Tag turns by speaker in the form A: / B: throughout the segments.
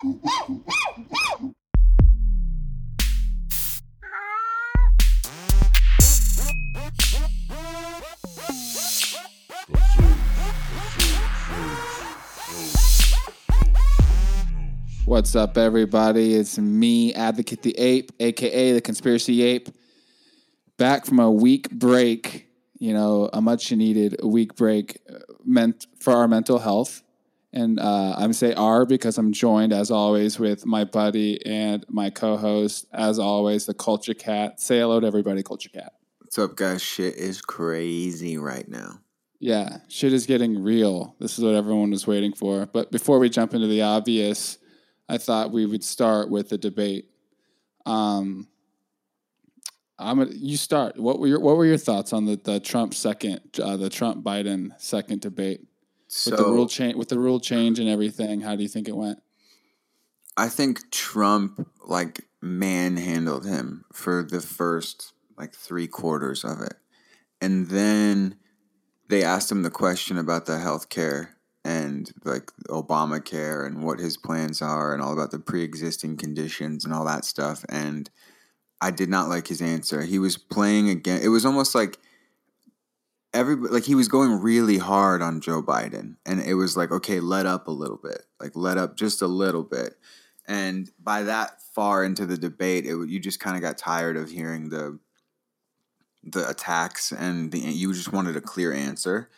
A: What's up, everybody? It's me, Advocate the Ape, aka the Conspiracy Ape, back from a week break. You know, a much needed week break uh, meant for our mental health. And uh, I'm say R because I'm joined, as always, with my buddy and my co-host, as always, the Culture Cat. Say hello to everybody, Culture Cat.
B: What's up, guys? Shit is crazy right now.
A: Yeah, shit is getting real. This is what everyone was waiting for. But before we jump into the obvious, I thought we would start with the debate. Um, I'm gonna, you start. What were your What were your thoughts on the, the Trump second, uh, the Trump Biden second debate
B: So
A: with the rule change, with the rule change and everything? How do you think it went?
B: I think Trump like manhandled him for the first like three quarters of it, and then they asked him the question about the health care and like Obamacare and what his plans are and all about the pre-existing conditions and all that stuff and I did not like his answer. He was playing again. It was almost like every like he was going really hard on Joe Biden and it was like okay, let up a little bit. Like let up just a little bit. And by that far into the debate, it you just kind of got tired of hearing the the attacks and the you just wanted a clear answer.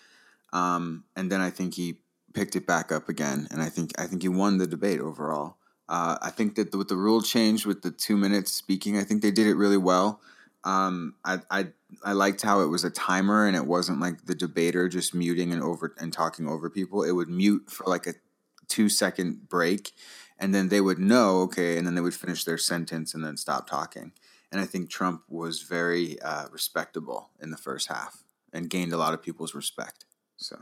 B: Um, and then I think he picked it back up again, and I think I think he won the debate overall. Uh, I think that with the rule change with the two minutes speaking, I think they did it really well. Um, I, I I liked how it was a timer and it wasn't like the debater just muting and over and talking over people. It would mute for like a two second break, and then they would know okay, and then they would finish their sentence and then stop talking. And I think Trump was very uh, respectable in the first half and gained a lot of people's respect. So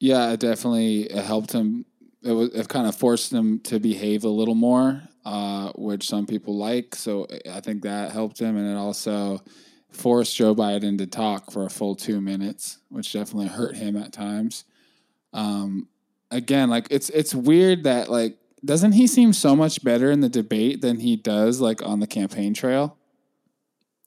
A: Yeah, it definitely helped him. It was it kind of forced him to behave a little more, uh, which some people like. So I think that helped him, and it also forced Joe Biden to talk for a full two minutes, which definitely hurt him at times. Um, again, like it's it's weird that like doesn't he seem so much better in the debate than he does like on the campaign trail?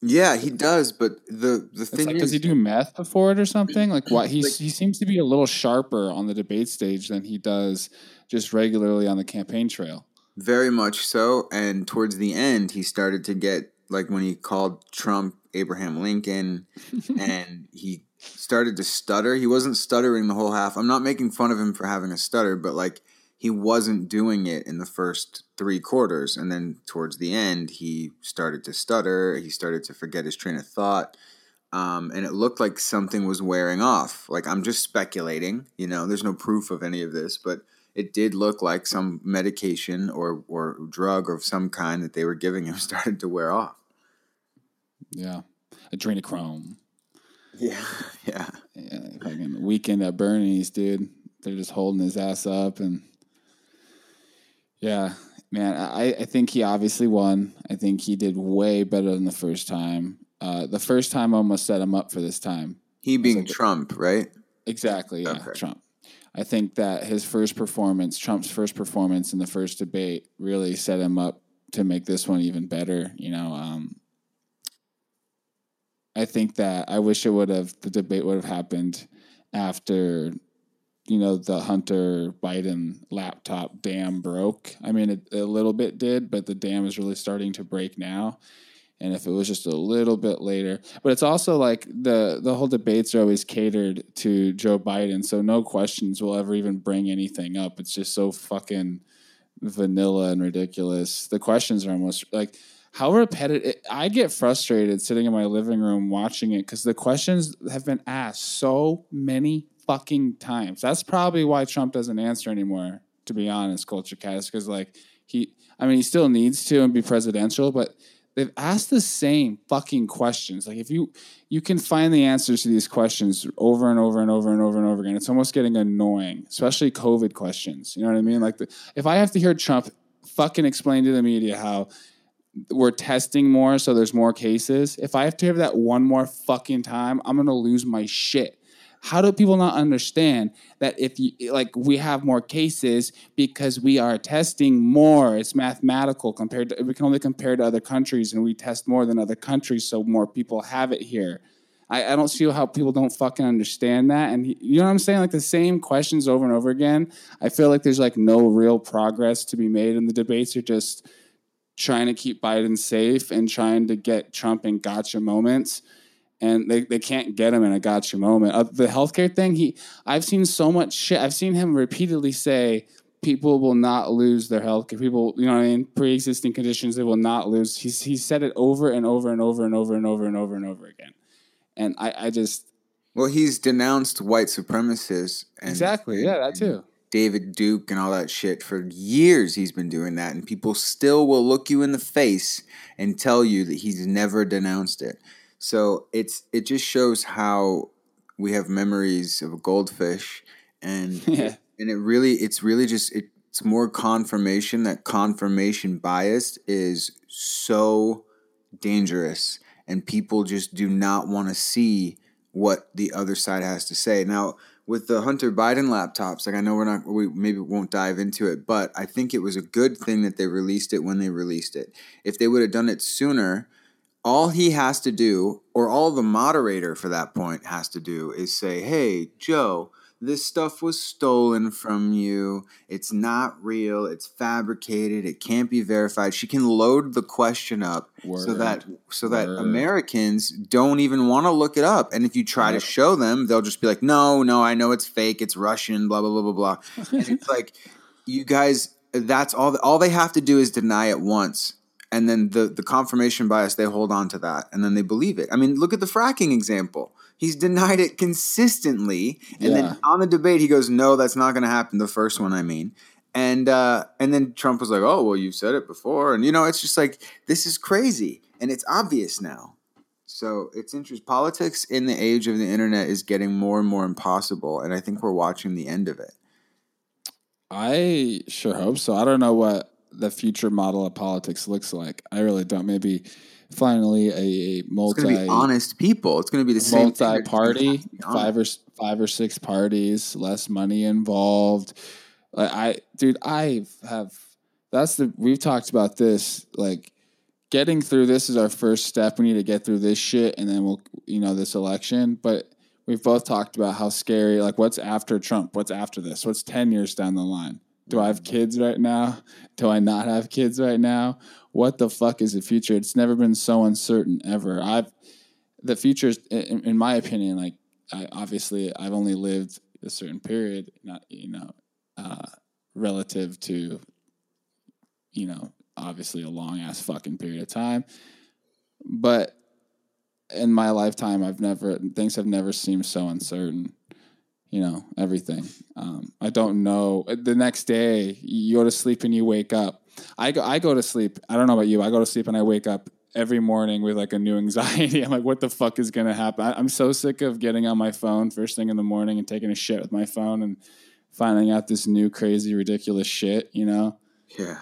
B: Yeah, he does. But the the thing
A: like
B: is,
A: does he do meth before it or something? Like why he
B: Like-
A: he seems to be a little sharper on the debate stage than he does just regularly on the campaign trail.
B: Very much so. And towards the end, he started to get like when he called Trump Abraham Lincoln and he started to stutter. He wasn't stuttering the whole half. I'm not making fun of him for having a stutter, but like he wasn't doing it in the first three quarters. And then towards the end, he started to stutter. He started to forget his train of thought. Um, and it looked like something was wearing off. Like I'm just speculating, you know, there's no proof of any of this, but it did look like some medication or or drug of some kind that they were giving him started to wear off.
A: Yeah. Adrenochrome.
B: Yeah, yeah.
A: Yeah, fucking weekend at Bernie's, dude. They're just holding his ass up and yeah, man, I, I think he obviously won. I think he did way better than the first time. Uh, the first time almost set him up for this time.
B: He being
A: like-
B: Trump, right?
A: Exactly, yeah,
B: Okay.
A: Trump. I think that his first performance, Trump's first performance in the first debate, really set him up to make this one even better. You know, um, I think that I wish it would have the debate would have happened after, you know, the Hunter Biden laptop dam broke. I mean, it, a little bit did, but the dam is really starting to break now. And if it was just a little bit later, but it's also like the the whole debates are always catered to Joe Biden, so no questions will ever even bring anything up. It's just so fucking vanilla and ridiculous. The questions are almost like how repetitive. I get frustrated sitting in my living room watching it because the questions have been asked so many fucking times. That's probably why Trump doesn't answer anymore. To be honest, Culture Cat because like he, I mean, he still needs to and be presidential, but they've asked the same fucking questions. Like if you you can find the answers to these questions over and over and over and over and over again, it's almost getting annoying, especially COVID questions. You know what I mean? Like the, if I have to hear Trump fucking explain to the media how we're testing more, so there's more cases. If I have to hear that one more fucking time, I'm gonna lose my shit. How do people not understand that if you like we have more cases because we are testing more? It's mathematical compared to we can only compare to other countries and we test more than other countries so more people have it here. I, I don't see how people don't fucking understand that and you know what i'm saying? Like the same questions over and over again. I feel like there's like no real progress to be made in the debates you're just trying to keep biden safe and trying to get trump in gotcha moments and they, they can't get him in a gotcha moment. Uh, the healthcare thing, he I've seen so much shit. I've seen him repeatedly say people will not lose their health care. People, you know what I mean, pre-existing conditions they will not lose. He's he said it over and over and over and over and over and over and over again. And I, I just
B: Well, he's denounced white supremacists
A: and Exactly. Yeah, that too.
B: David Duke and all that shit for years he's been doing that and people still will look you in the face and tell you that he's never denounced it. So it's it just shows how we have memories of a goldfish, and yeah. and it really it's really just it's more confirmation that confirmation bias is so dangerous, and people just do not want to see what the other side has to say. Now with the Hunter Biden laptops, like I know we're not, we maybe won't dive into it, but I think it was a good thing that they released it when they released it. If they would have done it sooner, all he has to do, or all the moderator for that point has to do, is say, hey, Joe, this stuff was stolen from you. It's not real. It's fabricated. It can't be verified. She can load the question up Word. so that so that Word. Americans don't even want to look it up. And if you try yep. to show them, they'll just be like, "No, no, I know it's fake. It's Russian." Blah blah blah blah blah. and it's like, you guys, that's all. All they have to do is deny it once and then the the confirmation bias they hold on to that and then they believe it. I mean look at the fracking example. He's denied it consistently and yeah. then on the debate he goes no that's not going to happen the first one i mean. And uh, and then trump was like oh well you've said it before and you know it's just like this is crazy and it's obvious now. So it's interesting politics in the age of the internet is getting more and more impossible and i think we're watching the end of it.
A: I sure hope so. I don't know what the future model of politics looks like. I really don't. Maybe finally a, a multi
B: honest people. It's going to be the
A: same multi party, five or five or six parties, less money involved. Like I, dude, I have. That's the we've talked about this. Like getting through this is our first step. We need to get through this shit, and then we'll, you know, this election. But we've both talked about how scary. Like, what's after Trump? What's after this? What's ten years down the line? Do I have kids right now? Do I not have kids right now? What the fuck is the future? It's never been so uncertain ever. I've the future, in, in my opinion, like I, obviously I've only lived a certain period, not you know, uh, relative to you know, obviously a long ass fucking period of time, but in my lifetime, I've never things have never seemed so uncertain you know everything. Um, I don't know. The next day, you go to sleep and you wake up. I go. I go to sleep. I don't know about you. I go to sleep and I wake up every morning with like a new anxiety. I'm like, what the fuck is gonna happen? I, am so sick of getting on my phone first thing in the morning and taking a shit with my phone and finding out this new crazy ridiculous shit. You know?
B: Yeah.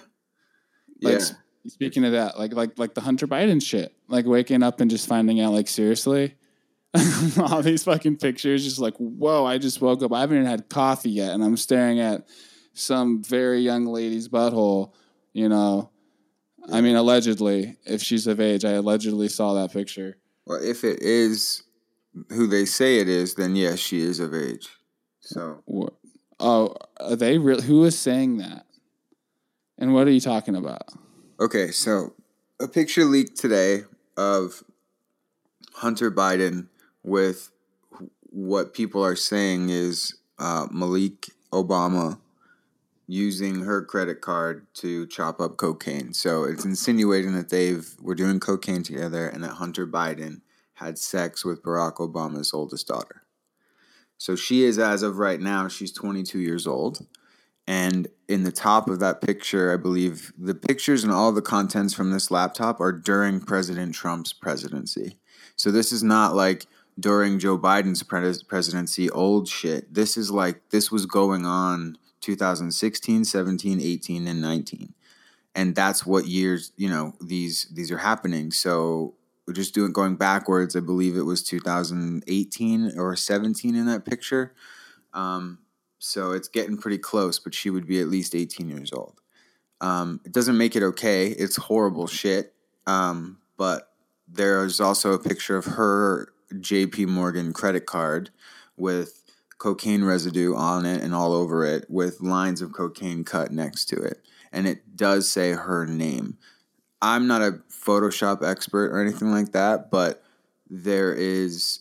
A: Like, yeah. Speaking of that, like like like the Hunter Biden shit, like waking up and just finding out, like seriously, all these fucking pictures, just like, whoa, I just woke up. I haven't even had coffee yet, and I'm staring at some very young lady's butthole, you know. I mean, allegedly, if she's of age, I allegedly saw that picture.
B: Well, if it is who they say it is, then yes, she is of age. So,
A: oh, are they really? Who is saying that? And what are you talking about?
B: Okay, so a picture leaked today of Hunter Biden with what people are saying is uh, Malik Obama using her credit card to chop up cocaine. So it's insinuating that they've were doing cocaine together and that Hunter Biden had sex with Barack Obama's oldest daughter. So she is as of right now she's 22 years old. And in the top of that picture, I believe the pictures and all the contents from this laptop are during President Trump's presidency. So this is not like during Joe Biden's presidency, old shit. This is like this was going on 2016, 17, 18 and 19. And that's what years, you know, these these are happening. So we're just doing going backwards. I believe it was 2018 or 17 in that picture. Um, so it's getting pretty close, but she would be at least 18 years old. Um, it doesn't make it okay. It's horrible shit. Um, but there's also a picture of her JP Morgan credit card with cocaine residue on it and all over it with lines of cocaine cut next to it. And it does say her name. I'm not a Photoshop expert or anything like that, but there is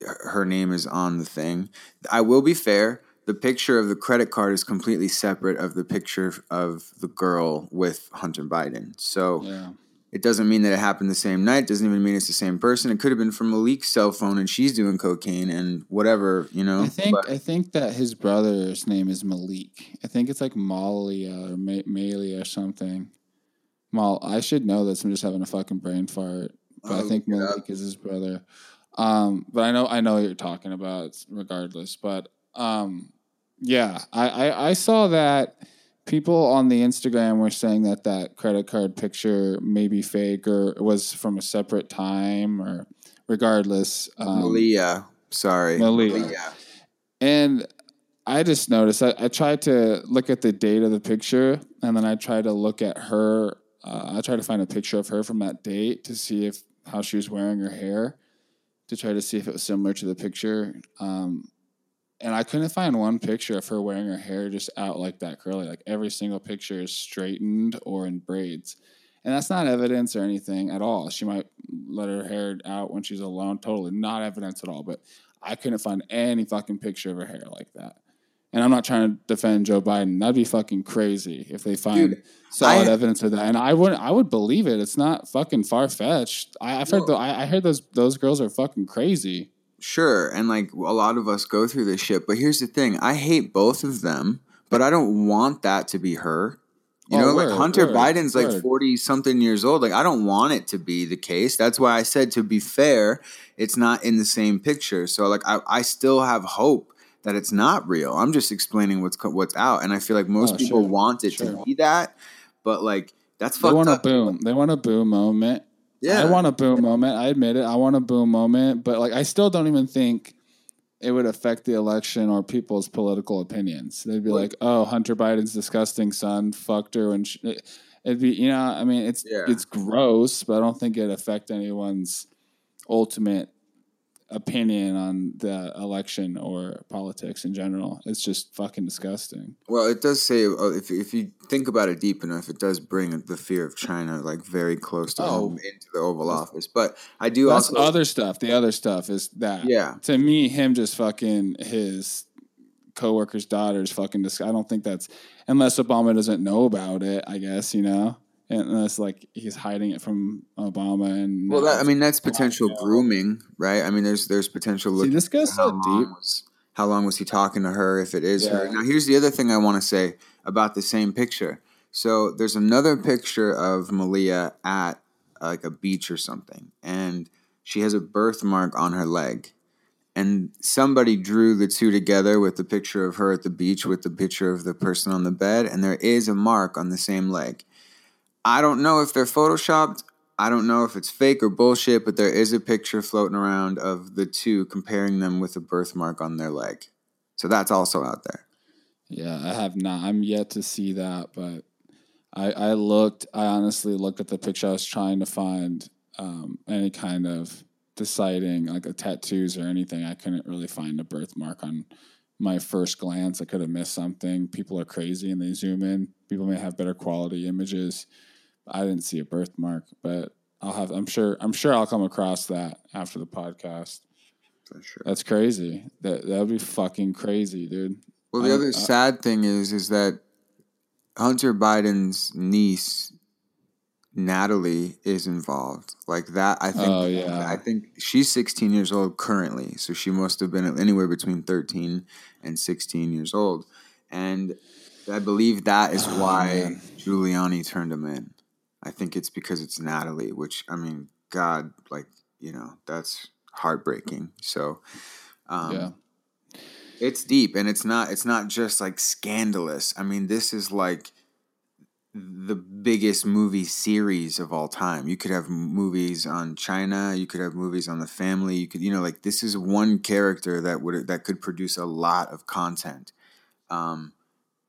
B: her name is on the thing. I will be fair. The picture of the credit card is completely separate of the picture of the girl with Hunter Biden. So
A: Yeah.
B: It doesn't mean that it happened the same night. Doesn't even mean it's the same person. It could have been from Malik's cell phone and she's doing cocaine and whatever, you know.
A: I think
B: But-
A: I think that his brother's name is Malik. I think it's like Malia or Ma- Malia or something. Mal, I should know this. I'm just having a fucking brain fart. But I
B: I'll
A: think. Malik is his brother. Um, but I know I know what you're talking about regardless. But um, yeah, I, I I saw that people on the Instagram were saying that that credit card picture may be fake or it was from a separate time or regardless. Um,
B: Malia, sorry.
A: Malia. And I just noticed, I, I tried to look at the date of the picture and then I tried to look at her. Uh, I tried to find a picture of her from that date to see if how she was wearing her hair to try to see if it was similar to the picture. Um, and I couldn't find one picture of her wearing her hair just out like that curly. Like every single picture is straightened or in braids. And that's not evidence or anything at all. She might let her hair out when she's alone. Totally not evidence at all. But I couldn't find any fucking picture of her hair like that. And I'm not trying to defend Joe Biden. That'd be fucking crazy if they find
B: Dude,
A: solid
B: I-
A: evidence of that. And I would I would believe it. It's not fucking far fetched. I've heard
B: No.
A: the, I, I heard those those girls are fucking crazy.
B: Sure, and like a lot of us go through this shit, but here's the thing: I hate both of them, but I don't want that to be her. You
A: Oh,
B: know, like Hunter
A: word,
B: Biden's like forty something years old. Like I don't want it to be the case. That's why I said to be fair, it's not in the same picture. So like I, I still have hope that it's not real. I'm just explaining what's what's out, and I feel like most
A: Oh,
B: people
A: sure,
B: want it
A: sure.
B: to be that, but like that's
A: They
B: fucked
A: want a boom. They want a boom moment.
B: Yeah,
A: I want a boom moment. I admit it. I want a boom moment, but like I still don't even think it would affect the election or people's political opinions. They'd be
B: Well-
A: like, "Oh, Hunter Biden's disgusting son fucked her," and it'd be, you know, I mean, it's
B: Yeah.
A: it's gross, but I don't think it'd affect anyone's ultimate opinion on the election or politics in general. It's just fucking disgusting.
B: Well, it does say uh, if if you think about it deep enough, it does bring the fear of China like very close to
A: Oh.
B: home into the Oval Office. But I do
A: That's
B: also
A: other stuff. The other stuff is that.
B: yeah
A: to me, him just fucking his coworker's daughter's fucking. Dis- I don't think that's unless Obama doesn't know about it. I guess you know, unless like he's hiding it from Obama and.
B: Well, that, I mean that's
A: Yeah.
B: potential grooming, right? I mean, there's there's potential.
A: see, this goes so deep.
B: was how long was he talking to her? If it is her. Now, here's the other thing I want to say about the same picture. So there's another picture of Malia at like a beach or something, and she has a birthmark on her leg. And somebody drew the two together with the picture of her at the beach with the picture of the person on the bed, and there is a mark on the same leg. I don't know if they're photoshopped. I don't know if it's fake or bullshit, but there is a picture floating around of the two comparing them with a birthmark on their leg. So that's also out there.
A: Yeah, I have not. I'm yet to see that, but I I looked. I honestly looked at the picture. I was trying to find um, any kind of deciding like a tattoos or anything. I couldn't really find a birthmark on my first glance. I could have missed something. People are crazy and they zoom in. People may have better quality images. I didn't see a birthmark, but I'll have. I'm sure. I'm sure I'll come across that after the podcast.
B: For sure.
A: That's crazy. That that would be fucking crazy, dude.
B: Well, the
A: I-
B: other
A: I-
B: sad thing is, is that Hunter Biden's niece, Natalie, is involved. Like that, I think.
A: Oh, yeah.
B: I think she's 16 years old currently, so she must have been anywhere between 13 and 16 years old, and I believe that is
A: Oh,
B: why
A: man.
B: Giuliani turned him in. I think it's because it's Natalie, which I mean, God, like you know, that's heartbreaking. So, um,
A: Yeah.
B: it's deep, and it's not. It's not just like scandalous. I mean, this is like the biggest movie series of all time. You could have movies on China, you could have movies on the family, you could you know like this is one character that would that could produce a lot of content. Um,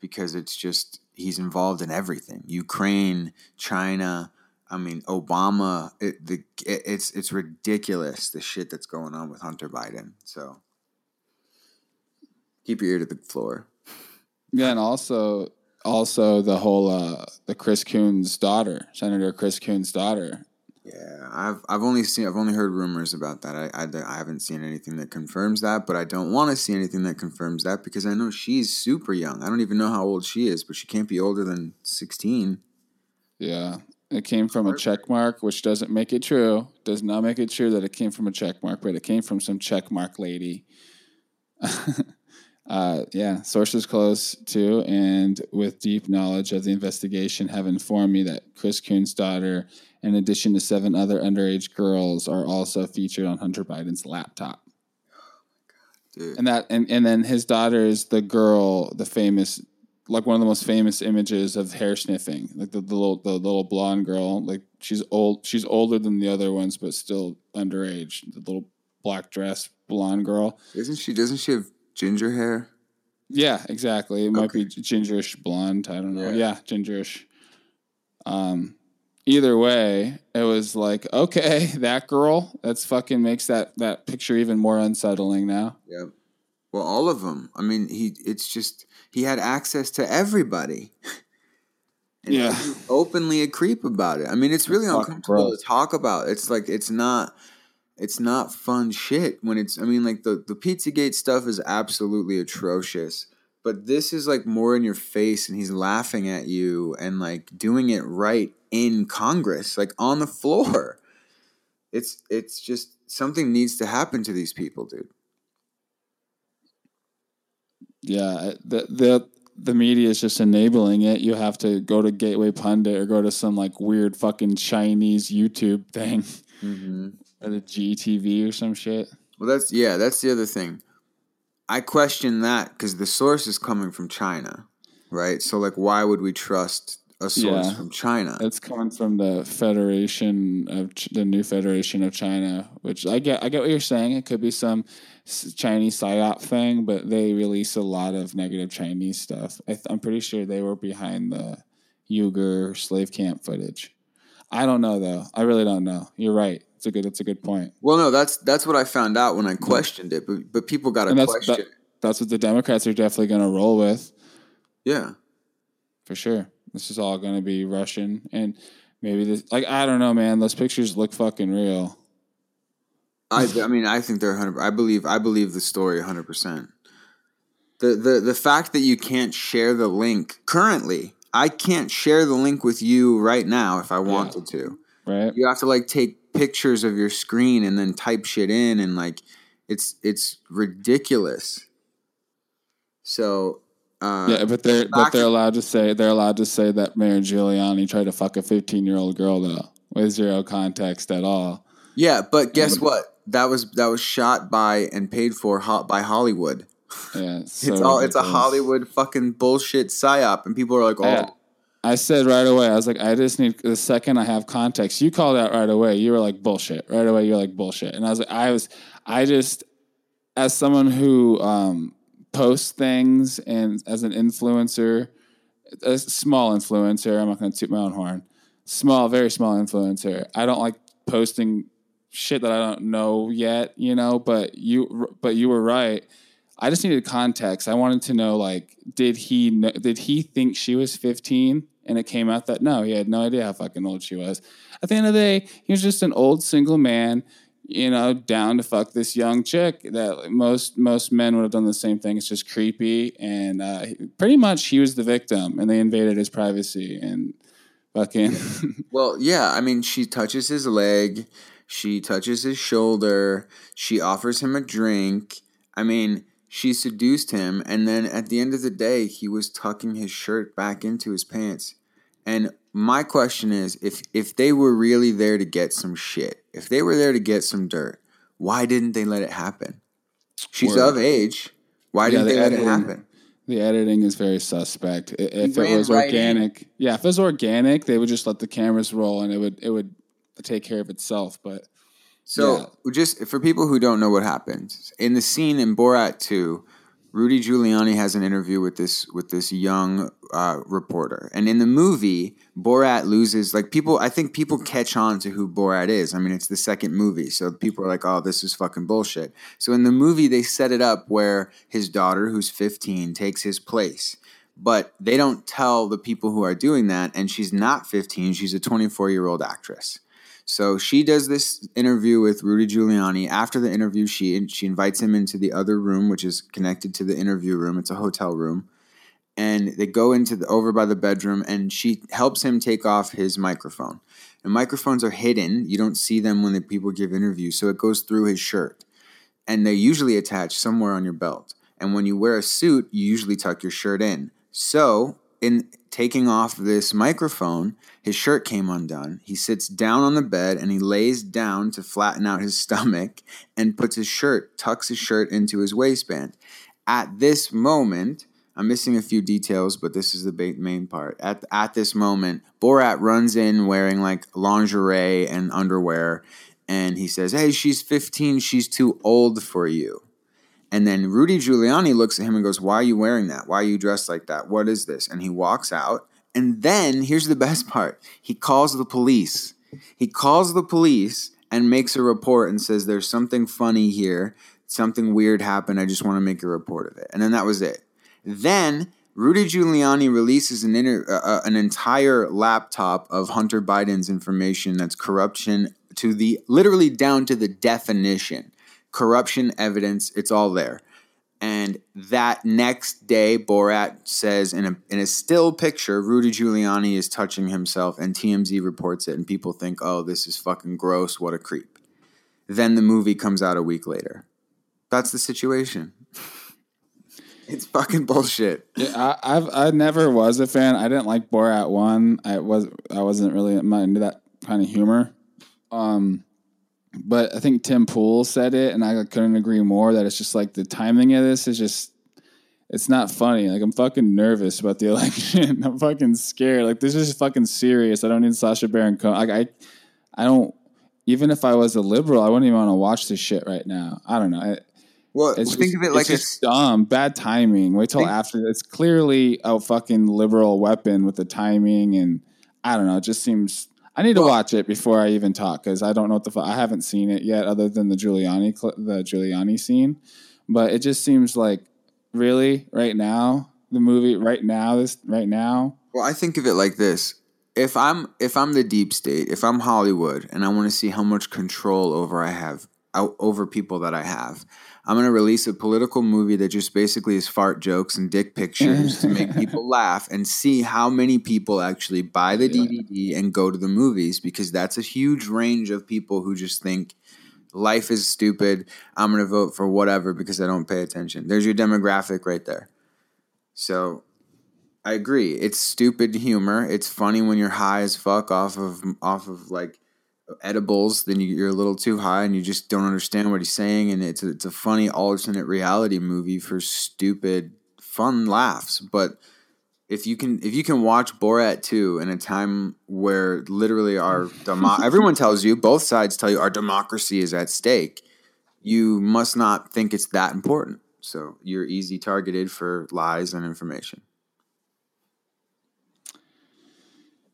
B: because it's just he's involved in everything. Ukraine, China, I mean Obama, it, the it, it's it's ridiculous the shit that's going on with Hunter Biden. So keep your ear to the floor.
A: Yeah, and also also the whole uh the Chris Coons daughter, Senator Chris Coons daughter.
B: Yeah, I've I've only seen I've only heard rumors about that. I, I, I haven't seen anything that confirms that, but I don't want to see anything that confirms that because I know she's super young. I don't even know how old she is, but she can't be older than sixteen.
A: Yeah, it came from a check mark, which doesn't make it true. Does not make it true that it came from a check mark, but it came from some check mark lady. Uh, yeah, sources close to and with deep knowledge of the investigation have informed me that Chris Coons' daughter, in addition to seven other underage girls, are also featured on Hunter Biden's laptop.
B: Oh my god, dude.
A: And that and, and then his daughter is the girl, the famous like one of the most famous images of hair sniffing. Like the, the little the little blonde girl. Like she's old she's older than the other ones, but still underage. The little black dress blonde girl.
B: Isn't she? Doesn't she have ginger hair?
A: Yeah, exactly. It might be gingerish blonde. I don't know.
B: Yeah.
A: Yeah, gingerish. Um, either way, it was like, okay, that girl. That's fucking makes that that picture even more unsettling now.
B: Yep. Well, all of them. I mean, he. It's just he had access to everybody. And
A: Yeah.
B: he's openly a creep about it. I mean, it's really uncomfortable to talk about. It's like it's not. It's not fun shit when it's. I mean, like the the PizzaGate stuff is absolutely atrocious. But this is like more in your face, and he's laughing at you and like doing it right in Congress, like on the floor. It's it's just something needs to happen to these people, dude.
A: Yeah, the the the media is just enabling it. You have to go to Gateway Pundit or go to some like weird fucking Chinese YouTube thing
B: Mm-hmm.
A: or the GTV or some shit.
B: Well, that's yeah, that's the other thing. I question that because the source is coming from China, right? So, like, why would we trust a source
A: Yeah.
B: from China?
A: It's coming from the Federation of Ch- the new Federation of China, which I get. I get what you're saying. It could be some Chinese psyop thing, but they release a lot of negative Chinese stuff. I th- I'm pretty sure they were behind the Uyghur slave camp footage. I don't know though. I really don't know. You're right. It's a good. It's a good point.
B: Well, no, that's that's what I found out when I questioned it. But but people got to question.
A: that, that's what the Democrats are definitely going to roll with
B: yeah,
A: for sure. This is all going to be Russian, and maybe this. Like I don't know, man. Those pictures look fucking real.
B: I I mean I think they're hundred. I believe I believe the story hundred percent. The the the fact that you can't share the link currently, I can't share the link with you right now if I wanted to.
A: Right?
B: you have to like take pictures of your screen and then type shit in and like it's it's ridiculous so uh
A: Yeah, but they're but they're allowed to say they're allowed to say that Mayor Giuliani tried to fuck a 15 year old girl though with zero context at all.
B: yeah but guess what that was that was shot by and paid for ho- by hollywood
A: Yeah,
B: it's
A: so
B: all it's a hollywood fucking bullshit psyop and people are like oh
A: Yeah. I said right away. I was like, I just need the second I have context. You called out right away. You were like bullshit right away. You're like bullshit, and I was like, I was, I just, as someone who um, posts things and as an influencer, a small influencer. I'm not going to toot my own horn. Small, very small influencer. I don't like posting shit that I don't know yet, you know. But you, but you were right. I just needed context. I wanted to know, like, did he know, did he think she was 15? And it came out that no, he had no idea how fucking old she was. At the end of the day, he was just an old single man, you know, down to fuck this young chick. That most most men would have done the same thing. It's just creepy, and uh, pretty much he was the victim, and they invaded his privacy and fucking.
B: Well, yeah, I mean, she touches his leg, she touches his shoulder, she offers him a drink. I mean, she seduced him, and then at the end of the day, he was tucking his shirt back into his pants. And my question is, if if they were really there to get some shit, if they were there to get some dirt, why didn't they let it happen? She's
A: Word.
B: of age. Why
A: Yeah,
B: didn't
A: they
B: they, let it happen?
A: The editing is very suspect. If it was organic, yeah, if it was organic, they would just let the cameras roll and it would it would take care of itself. But
B: So, just for people who don't know what happened in the scene in Borat Two, Rudy Giuliani has an interview with this with this young uh, reporter, and in the movie, Borat loses. Like people, I think people catch on to who Borat is. I mean, it's the second movie, so people are like, "Oh, this is fucking bullshit." So in the movie, they set it up where his daughter, who's fifteen, takes his place. But they don't tell the people who are doing that, and she's not 15, she's a 24 year old actress. So she does this interview with Rudy Giuliani. After the interview, she she invites him into the other room, which is connected to the interview room. It's a hotel room, and they go into the over by the bedroom, and she helps him take off his microphone. And microphones are hidden; you don't see them when the people give interviews, so it goes through his shirt, and they usually attach somewhere on your belt. And when you wear a suit, you usually tuck your shirt in. So in taking off this microphone, his shirt came undone. He sits down on the bed and he lays down to flatten out his stomach and puts his shirt, tucks his shirt into his waistband. At this moment, I'm missing a few details, but this is the main part. At, at this moment, Borat runs in wearing like lingerie and underwear, and he says, Hey, she's 15, she's too old for you. And then Rudy Giuliani looks at him and goes, Why are you wearing that? Why are you dressed like that? What is this? And he walks out. And then here's the best part he calls the police. He calls the police and makes a report and says, There's something funny here. Something weird happened. I just want to make a report of it. And then that was it. Then Rudy Giuliani releases an, inter- uh, uh, an entire laptop of Hunter Biden's information that's corruption to the literally down to the definition corruption evidence. It's all there. And that next day, Borat says in a in a still picture, Rudy Giuliani is touching himself, and TMZ reports it, and people think, "Oh, this is fucking gross. What a creep." Then the movie comes out a week later. That's the situation. it's fucking bullshit.
A: Yeah, I, I've I never was a fan. I didn't like Borat one. I was I wasn't really into that kind of humor. Um, but I think Tim Pool said it, and I couldn't agree more. That it's just like the timing of this is just. It's not funny. Like I'm fucking nervous about the election. I'm fucking scared. Like this is fucking serious. I don't need Sacha Baron Cohen. Like I, I don't. Even if I was a liberal, I wouldn't even want to watch this shit right now. I don't know. I,
B: Well,
A: it's
B: think
A: just,
B: of it
A: it's
B: like a
A: dumb, bad timing. Wait till
B: Think-
A: after. It's clearly a fucking liberal weapon with the timing, and I don't know. It just seems. I need to watch it before I even talk because I don't know what the fuck. I haven't seen it yet, other than the Giuliani cl- the Giuliani scene. But it just seems like really right now the movie right now this right now.
B: Well, I think of it like this: if I'm if I'm the deep state, if I'm Hollywood, and I want to see how much control over I have over people that I have, I'm going to release a political movie that just basically is fart jokes and dick pictures to make people laugh and see how many people actually buy the DVD and go to the movies because that's a huge range of people who just think life is stupid. I'm going to vote for whatever because I don't pay attention. There's your demographic right there. So I agree. It's stupid humor. It's funny when you're high as fuck off of off of like edibles. Then you, you're a little too high and you just don't understand what he's saying. And it's a, it's a funny alternate reality movie for stupid fun laughs. But if you can if you can watch Borat 2 in a time where literally our demo- everyone tells you both sides tell you our democracy is at stake, you must not think it's that important. So you're easy targeted for lies and information.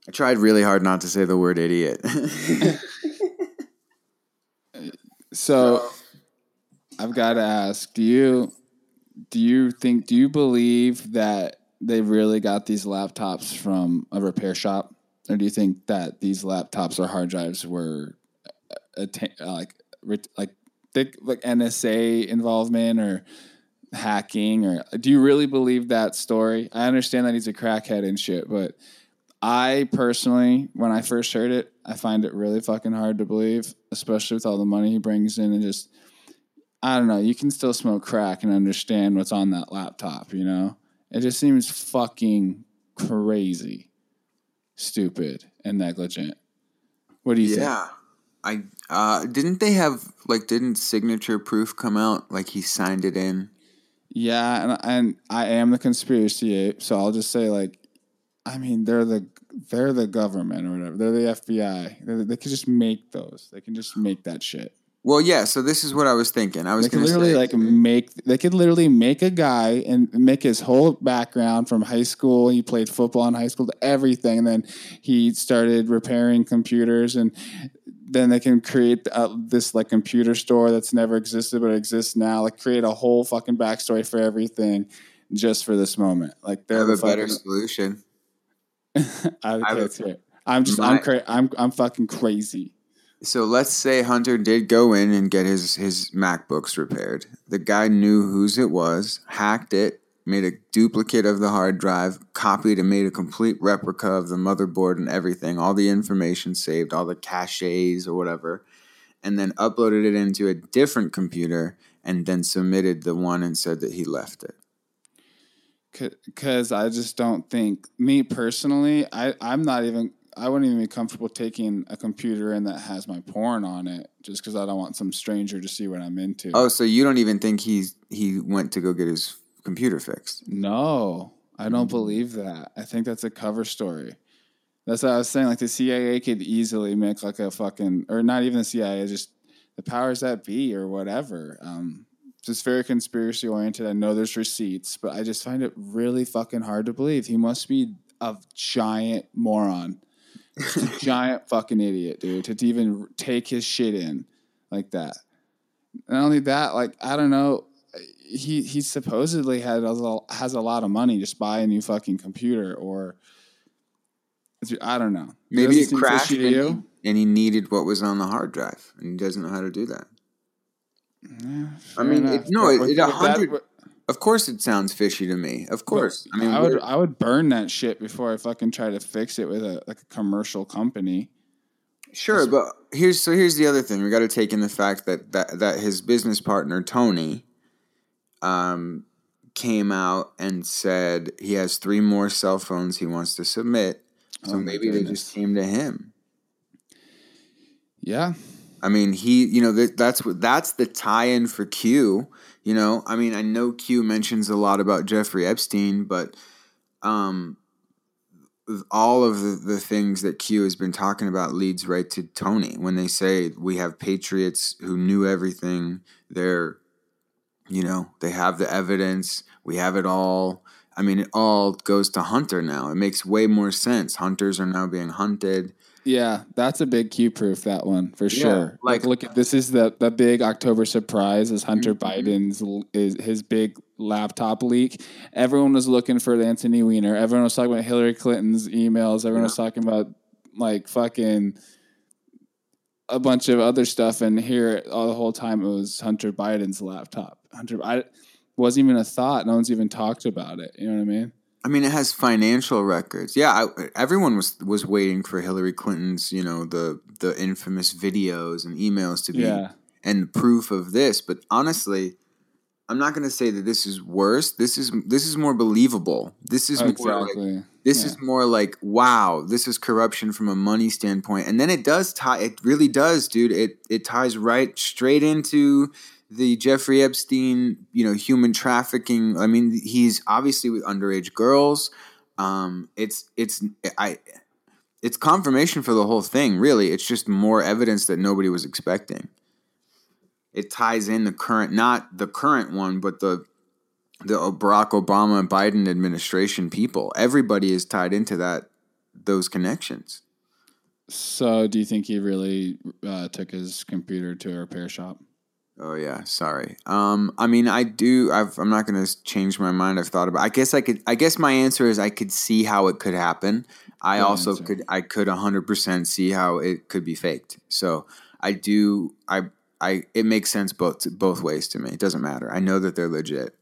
B: I tried really hard not to say the word idiot.
A: So I've got to ask: Do you do you think do you believe that they really got these laptops from a repair shop, or do you think that these laptops or hard drives were uh, atta- uh, like like thick like NSA involvement or hacking or do you really believe that story? I understand that he's a crackhead and shit, but I personally, when I first heard it, I find it really fucking hard to believe, especially with all the money he brings in and just I don't know, you can still smoke crack and understand what's on that laptop, you know? It just seems fucking crazy, stupid, and negligent. What do you think?
B: yeah. I uh didn't they have like didn't signature proof come out like he signed it in?
A: Yeah, and and I am the conspiracy ape, so I'll just say like, I mean, they're the they're the government or whatever. They're the FBI. They, they can just make those. They can just make that shit.
B: Well, yeah. So this is what I was thinking. I was
A: They can literally
B: say,
A: like make. They could literally make a guy and make his whole background from high school. He played football in high school to everything, and then he started repairing computers, and then they can create uh, this like computer store that's never existed but exists now. Like create a whole fucking backstory for everything, just for this moment. Like they're
B: have
A: the
B: a better solution.
A: I,
B: I
A: okay,
B: would-
A: let's hear it. I'm just.
B: My-
A: I'm cra- I'm. I'm fucking crazy.
B: So let's say Hunter did go in and get his his MacBooks repaired. The guy knew whose it was, hacked it, made a duplicate of the hard drive, copied and made a complete replica of the motherboard and everything, all the information saved, all the caches or whatever, and then uploaded it into a different computer and then submitted the one and said that he left it.
A: Because I just don't think me personally. I I'm not even. I wouldn't even be comfortable taking a computer in that has my porn on it, just because I don't want some stranger to see what I'm into.
B: Oh, so you don't even think he's he went to go get his computer fixed?
A: no, I don't
B: Mm.
A: believe that. I think that's a cover story. That's what I was saying. Like the CIA could easily make like a fucking, or not even the CIA, just the powers that be or whatever. Um, just very conspiracy oriented. I know there's receipts, but I just find it really fucking hard to believe. He must be a giant moron, a giant fucking idiot, dude, to even take his shit in like that. Not only that, like I don't know, he he supposedly had a has a lot of money. Just buy a new fucking computer, or I don't know.
B: Maybe it crashed and he, and he needed what was on the hard drive, and he doesn't know how to do that.
A: Yeah,
B: I mean, it- no,
A: But
B: it- it a
A: that-
B: hundred- Of course, it sounds fishy to me. Of course, I mean,
A: I would I would burn that shit before I fucking try to fix it with a like a commercial company.
B: sure, but here's so here's the other thing. We got to take in the fact that that that his business partner Tony, um, came out and said he has three more cell phones he wants to submit. So
A: Oh my
B: maybe they just came to him.
A: Yeah,
B: I mean, he, you know, that, that's what that's the tie-in for Q. You know, I mean, I know Q mentions a lot about Jeffrey Epstein, but um, all of the, the things that Q has been talking about leads right to Tony. When they say we have patriots who knew everything, they're, you know, they have the evidence. We have it all. I mean, it all goes to Hunter now. It makes way more sense. Hunters are now being hunted.
A: Yeah, that's a big Q proof. That one for sure.
B: like-
A: Like, look at this is the the big October surprise is Hunter
B: Mhm.
A: Biden's is his big laptop leak. Everyone was looking for Anthony Weiner. Everyone was talking about Hillary Clinton's emails. Everyone was talking about like fucking a bunch of other stuff, and here all the whole time it was Hunter Biden's laptop. Hunter, I wasn't even a thought. No one's even talked about it. You know what I mean?
B: I mean, it has financial records. Yeah, I, everyone was was waiting for Hillary Clinton's, you know, the the infamous videos and emails to be
A: Yeah.
B: and proof of this. But honestly, I'm not going to say that this is worse. This is this is more believable. This is more like
A: exactly.
B: this
A: Yeah.
B: is more like wow, this is corruption from a money standpoint. And then it does tie. It really does, dude. It it ties right straight into the Jeffrey Epstein, you know, human trafficking. I mean, he's obviously with underage girls. Um, it's it's I. It's confirmation for the whole thing, really. It's just more evidence that nobody was expecting. It ties in the current, not the current one, but the the Barack Obama and Biden administration people. Everybody is tied into that those connections.
A: So, do you think he really uh, took his computer to a repair shop?
B: Oh yeah, sorry. Um, I mean, I do. I've, I'm not going to change my mind. I've thought about. I guess I could. I guess my answer is I could see how it could happen. I
A: Good
B: also
A: answer.
B: could. I could 100 percent see how it could be faked. So I do. I. I. It makes sense both both ways to me. It doesn't matter. I know that they're legit.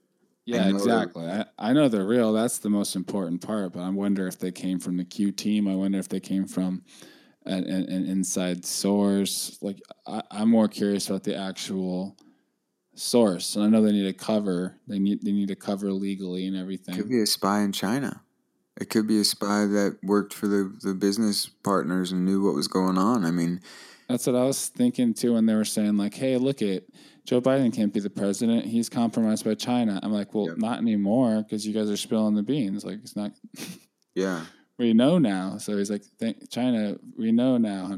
A: Yeah,
B: they're-
A: exactly. I, I know they're real. That's the most important part. But I wonder if they came from the Q team. I wonder if they came from an, an, inside source. Like, I, I'm more curious about the actual source. And I know they need a cover. They need they need a cover legally and everything.
B: It could be a spy in China. It could be a spy that worked for the, the business partners and knew what was going on. I mean,
A: That's what I was thinking too when they were saying like, "Hey, look at Joe Biden can't be the president. He's compromised by China." I'm like, "Well,
B: Yep.
A: not anymore because you guys are spilling the beans. Like, it's not.
B: Yeah.
A: We know now." So he's like, "China, we know now."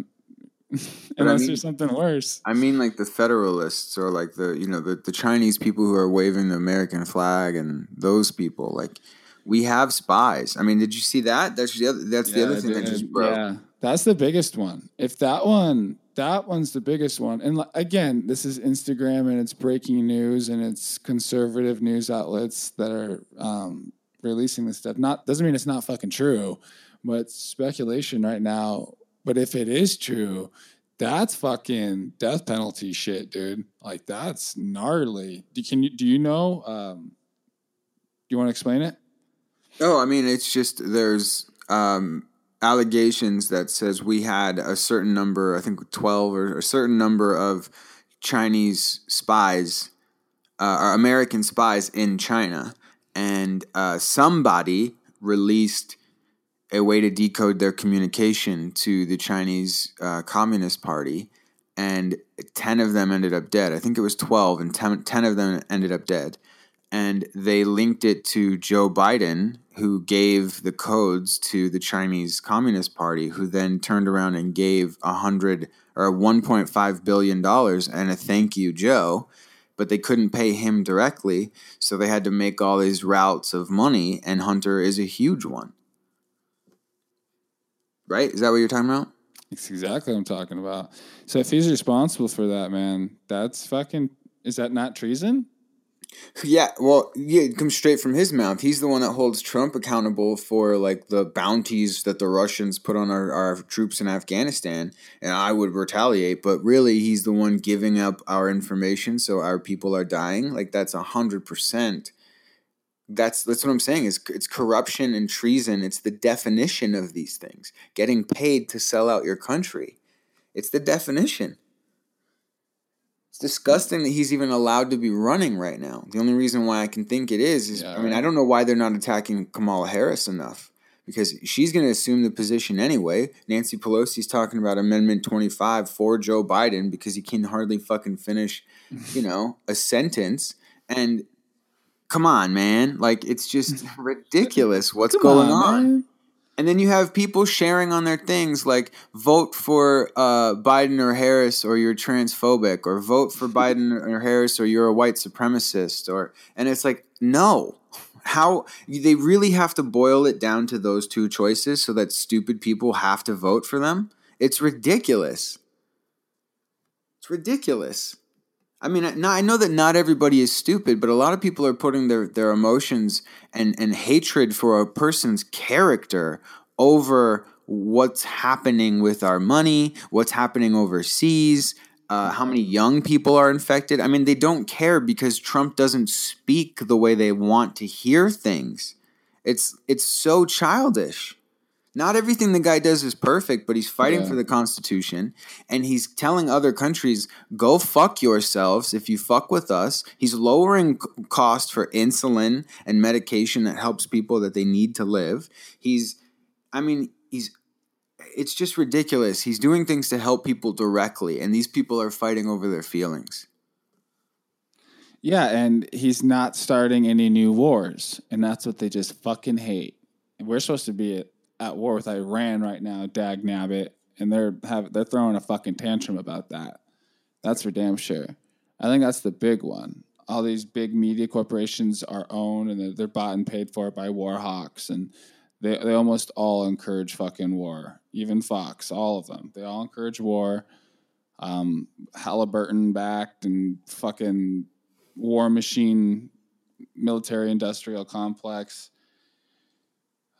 B: I
A: Unless
B: mean-
A: there's something worse.
B: I mean, like the Federalists or like the you know the the Chinese people who are waving the American flag and those people. Like we have spies. I mean, did you see that? That's the other. That's the other
A: Yeah,
B: thing that just broke.
A: Yeah, that's the biggest one. If that one, that one's the biggest one. And again, this is Instagram and it's breaking news and it's conservative news outlets that are um, releasing this stuff. Not doesn't mean it's not fucking true, but speculation right now. But if it is true, that's fucking death penalty shit, dude. Like that's gnarly. Do, can you do you know? Um, do you want to explain it?
B: Oh, I mean, it's just there's um, allegations that says we had a certain number, I think twelve or a certain number of Chinese spies, uh, or American spies in China, and uh, somebody released a way to decode their communication to the Chinese uh, Communist Party, and ten of them ended up dead. I think it was twelve, and 10, 10 of them ended up dead and they linked it to Joe Biden, who gave the codes to the Chinese Communist Party, who then turned around and gave a hundred or one point five billion dollars and a thank you, Joe. But they couldn't pay him directly, so they had to make all these routes of money, and Hunter is a huge one. Right? Is that what you're talking about?
A: That's exactly what I'm talking about. So if he's responsible for that, man, that's fucking. Is that not treason?
B: Yeah, well, yeah, it comes straight from his mouth. He's the one that holds Trump accountable for like the bounties that the Russians put on our, our troops in Afghanistan, and I would retaliate. But really, he's the one giving up our information, so our people are dying. Like that's a hundred percent. That's that's what I'm saying. Is it's corruption and treason. It's the definition of these things. Getting paid to sell out your country. It's the definition. It's disgusting that he's even allowed to be running right now. The only reason why I can think it is is
A: Yeah,
B: I mean,
A: right.
B: I don't know why they're not attacking Kamala Harris enough because she's going to assume the position anyway. Nancy Pelosi's talking about Amendment 25 for Joe Biden because he can hardly fucking finish, you know, a sentence and come on, man. Like it's just ridiculous what's
A: Come
B: going on.
A: man.
B: And then you have people sharing on their things like vote for uh, Biden or Harris or you're transphobic or vote for Biden or Harris or you're a white supremacist or and it's like no. How they really have to boil it down to those two choices so that stupid people have to vote for them? It's ridiculous. It's ridiculous. I mean, I- know that not everybody is stupid, but a lot of people are putting their, their emotions and, and hatred for a person's character over what's happening with our money, what's happening overseas, uh, how many young people are infected. I mean, they don't care because Trump doesn't speak the way they want to hear things. It's it's so childish. Not everything the guy does is perfect, but he's fighting
A: Yeah.
B: for the Constitution and he's telling other countries, go fuck yourselves if you fuck with us. He's lowering c- cost for insulin and medication that helps people that they need to live. He's, I mean, he's, it's just ridiculous. He's doing things to help people directly, and these people are fighting over their feelings.
A: Yeah, and he's not starting any new wars, and that's what they just fucking hate. And we're supposed to be at, war with Iran right now, dag nabbit, and they're have they're throwing a fucking tantrum about that. That's for damn sure. I think that's the big one. All these big media corporations are owned and they're, they're bought and paid for by war hawks, and they they almost all encourage fucking war. Even Fox, all of them, they all encourage war. Um, Halliburton backed and fucking war machine military industrial complex.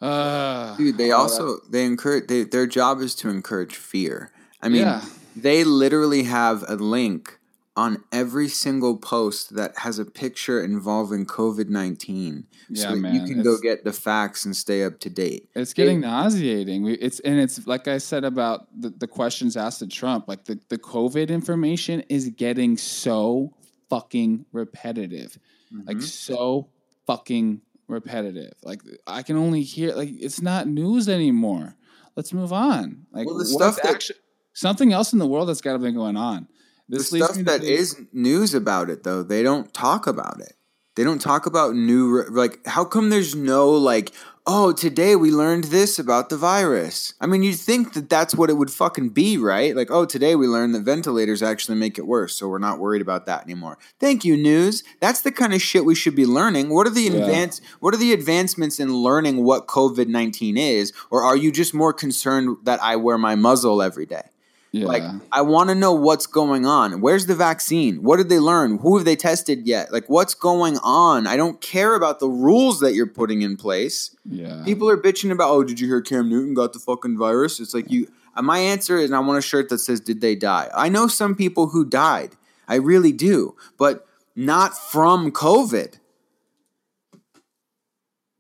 A: Uh,
B: Dude, they also they encourage they, their job is to encourage fear. I mean,
A: Yeah.
B: they literally have a link on every single post that has a picture involving COVID nineteen,
A: Yeah,
B: so that you can go get the facts and stay up to date.
A: It's getting nauseating. We, it's and it's like I said about the, the questions asked to Trump. Like the, the COVID information is getting so fucking repetitive, like
B: Mm-hmm.
A: so fucking repetitive. Like I can only hear like it's not news anymore. Let's move on. Like
B: Well, the stuff that-
A: something else in the world that's got to be going on.
B: This the stuff that is news about it though, they don't talk about it. They don't talk about new like how come there's no like oh today we learned this about the virus. I mean you'd think that that's what it would fucking be, right? Like oh today we learned that ventilators actually make it worse, so we're not worried about that anymore. Thank you news. That's the kind of shit we should be learning. What are the yeah. advance what are the advancements in learning what COVID-19 is or are you just more concerned that I wear my muzzle every day? Yeah. Like, I want to know what's going on. Where's the vaccine? What did they learn? Who have they tested yet? Like, what's going on? I don't care about the rules that you're putting in place.
A: Yeah.
B: People are bitching about, oh, did you hear Cam Newton got the fucking virus? It's like, you. Uh, my answer is, I want a shirt that says, did they die? I know some people who died. I really do. But not from COVID.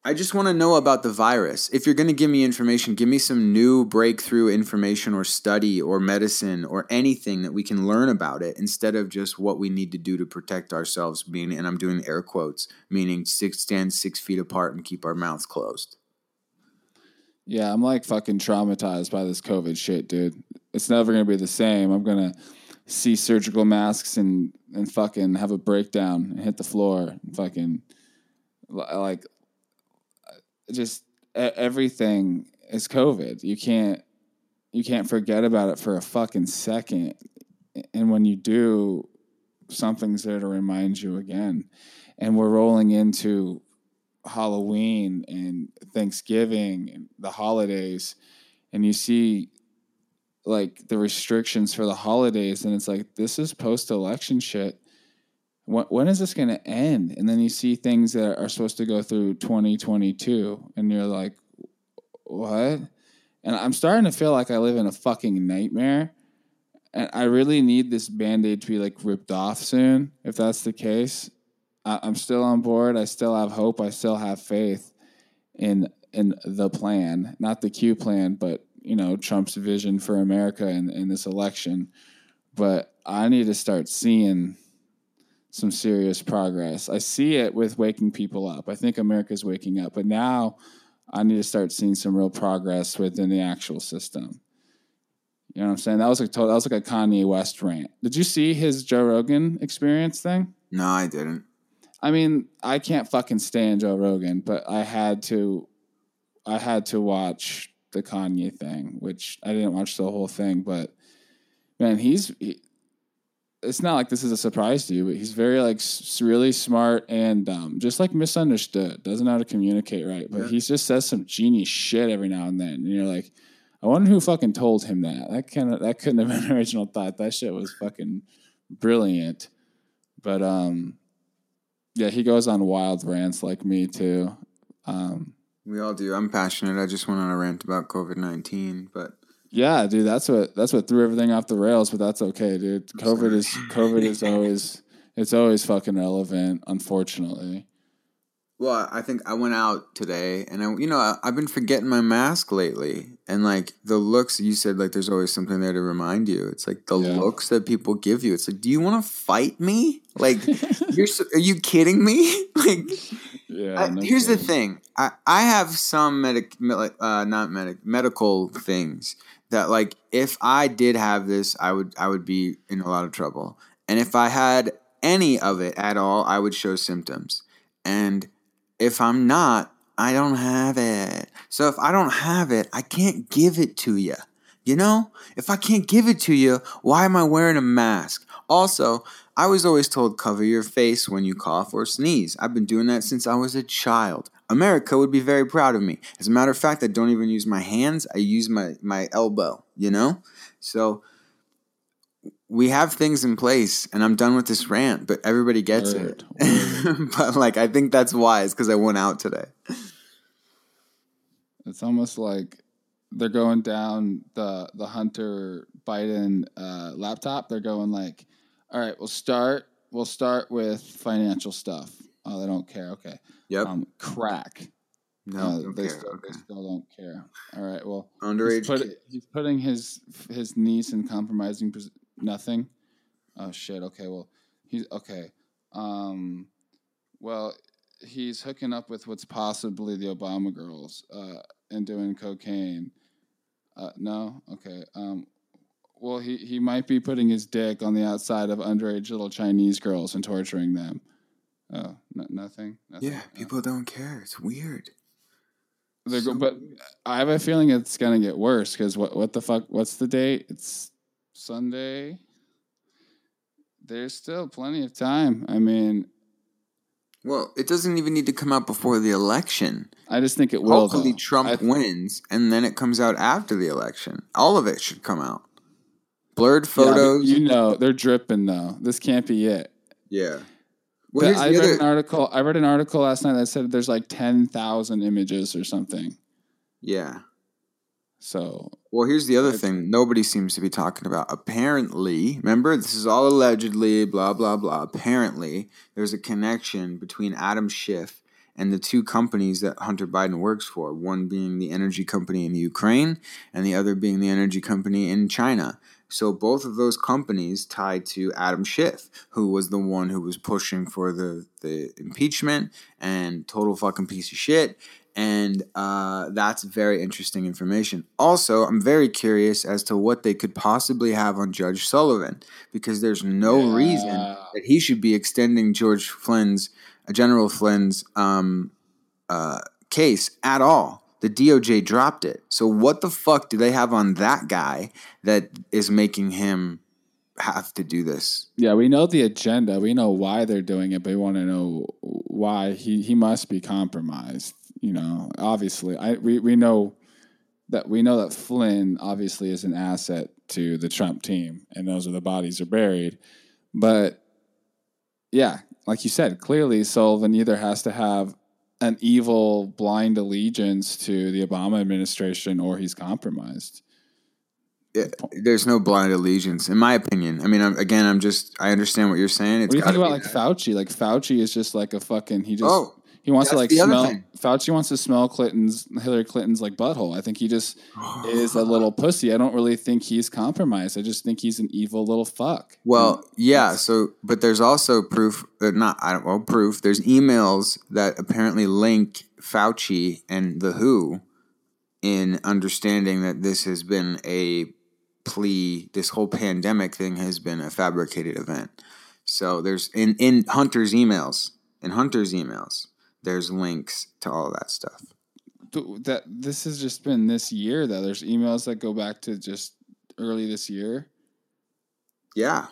B: I just want to know about the virus. If you're going to give me information, give me some new breakthrough information or study or medicine or anything that we can learn about it instead of just what we need to do to protect ourselves, meaning, and I'm doing air quotes, meaning six, stand six feet apart and keep our mouths closed.
A: Yeah, I'm like fucking traumatized by this COVID shit, dude. It's never going to be the same. I'm going to see surgical masks and, and fucking have a breakdown and hit the floor and fucking like just everything is COVID. You can't you can't forget about it for a fucking second. And when you do, something's there to remind you again. And we're rolling into Halloween and Thanksgiving and the holidays, and you see like the restrictions for the holidays, and it's like this is post election shit when, is this going to end? And then you see things that are supposed to go through 2022, and you're like, what? And I'm starting to feel like I live in a fucking nightmare. And I really need this band aid to be like ripped off soon. If that's the case, I, I'm still on board. I still have hope. I still have faith in in the plan, not the Q plan, but you know Trump's vision for America in, in this election. But I need to start seeing some serious progress. I see it with waking people up. I think America's waking up, but now I need to start seeing some real progress within the actual system. You know what I'm saying? That was like that was like a Kanye West rant. Did you see his Joe Rogan experience thing?
B: No, I didn't.
A: I mean, I can't fucking stand Joe Rogan, but I had to I had to watch the Kanye thing, which I didn't watch the whole thing, but man, he's he, it's not like this is a surprise to you, but he's very like really smart and um, just like misunderstood. Doesn't know how to communicate right, but yeah. he just says some genius shit every now and then. And you're like, I wonder who fucking told him that. That kind of that couldn't have been an original thought. That shit was fucking brilliant. But um, yeah, he goes on wild rants like me too. Um,
B: we all do. I'm passionate. I just went on a rant about COVID nineteen, but
A: yeah, dude, that's what that's what threw everything off the rails, but that's okay, dude. COVID is COVID is always it's always fucking relevant, unfortunately.
B: Well, I think I went out today, and I, you know, I, have been forgetting my mask lately, and like the looks you said, like there's always something there to remind you. It's like the yeah. looks that people give you. It's like, do you want to fight me? Like, you're are you kidding me? like, yeah. I, no here's kidding. the thing. I I have some medic, uh, not medic, medical things that like if I did have this, I would I would be in a lot of trouble. And if I had any of it at all, I would show symptoms. And if I'm not, I don't have it. So if I don't have it, I can't give it to you. You know? If I can't give it to you, why am I wearing a mask? Also, I was always told cover your face when you cough or sneeze. I've been doing that since I was a child. America would be very proud of me. As a matter of fact, I don't even use my hands, I use my, my elbow, you know? So we have things in place, and I'm done with this rant, but everybody gets Word. it. but like, I think that's wise because I went out today.
A: It's almost like they're going down the the Hunter Biden uh, laptop. They're going like, all right, we'll start. We'll start with financial stuff. Oh, they don't care. Okay.
B: Yep.
A: Um, crack.
B: No, uh,
A: they, still, okay. they still don't care. All right. Well,
B: underage.
A: He's, put, he's putting his his niece in compromising pos- nothing. Oh shit. Okay. Well, he's okay. Um, well, he's hooking up with what's possibly the Obama girls uh, and doing cocaine. Uh, no. Okay. Um, well, he, he might be putting his dick on the outside of underage little Chinese girls and torturing them. Oh, n- nothing. nothing.
B: Yeah, oh. people don't care. It's weird.
A: They're go- but I have a feeling it's gonna get worse because what what the fuck? What's the date? It's Sunday. There's still plenty of time. I mean,
B: Well, it doesn't even need to come out before the election.
A: I just think it will.
B: Hopefully,
A: though.
B: Trump
A: I-
B: wins, and then it comes out after the election. All of it should come out. Blurred
A: Yeah,
B: photos.
A: you know, they're dripping though. This can't be it.
B: Yeah. Well,
A: I read
B: other.
A: an article. I read an article last night that said there's like ten thousand images or something.
B: Yeah.
A: So
B: Well, here's the other
A: It's-
B: thing nobody seems to be talking about. Apparently, remember, this is all allegedly, blah, blah, blah. Apparently, there's a connection between Adam Schiff and the two companies that Hunter Biden works for one being the energy company in Ukraine, and the other being the energy company in China. So, both of those companies tied to Adam Schiff, who was the one who was pushing for the, the impeachment and total fucking piece of shit and uh, that's very interesting information. Also, I'm very curious as to what they could possibly have on Judge Sullivan because there's no
A: Yeah.
B: reason that he should be extending George Flynn's, uh, General Flynn's um, uh, case at all. The DOJ dropped it. So what the fuck do they have on that guy that is making him have to do this?
A: yeah, we know the agenda. We know why they're doing it, but we want to know why he he must be compromised. You know, obviously, I we we know that we know that Flynn obviously is an asset to the Trump team, and those are the bodies are buried. But yeah, like you said, clearly Sullivan either has to have an evil blind allegiance to the Obama administration or he's compromised.
B: It, there's no blind allegiance, in my opinion. I mean, I'm, again, I'm just I understand what you're saying. It's
A: What do you think about like
B: that.
A: Fauci? Like Fauci is just like a fucking he just
B: Oh,
A: he wants to like smell
B: thing.
A: Fauci wants to smell Clinton's Hillary Clinton's like butthole. I think he just is a little pussy. I don't really think he's compromised. I just think he's an evil little fuck.
B: Well, yeah. So, but there's also proof. Uh, not I don't well proof. There's emails that apparently link Fauci and the WHO in understanding that this has been a plea. This whole pandemic thing has been a fabricated event. So there's in in Hunter's emails. In Hunter's emails, there's links to all that stuff.
A: That this has just been this year though. There's emails that go back to just early this year.
B: Yeah.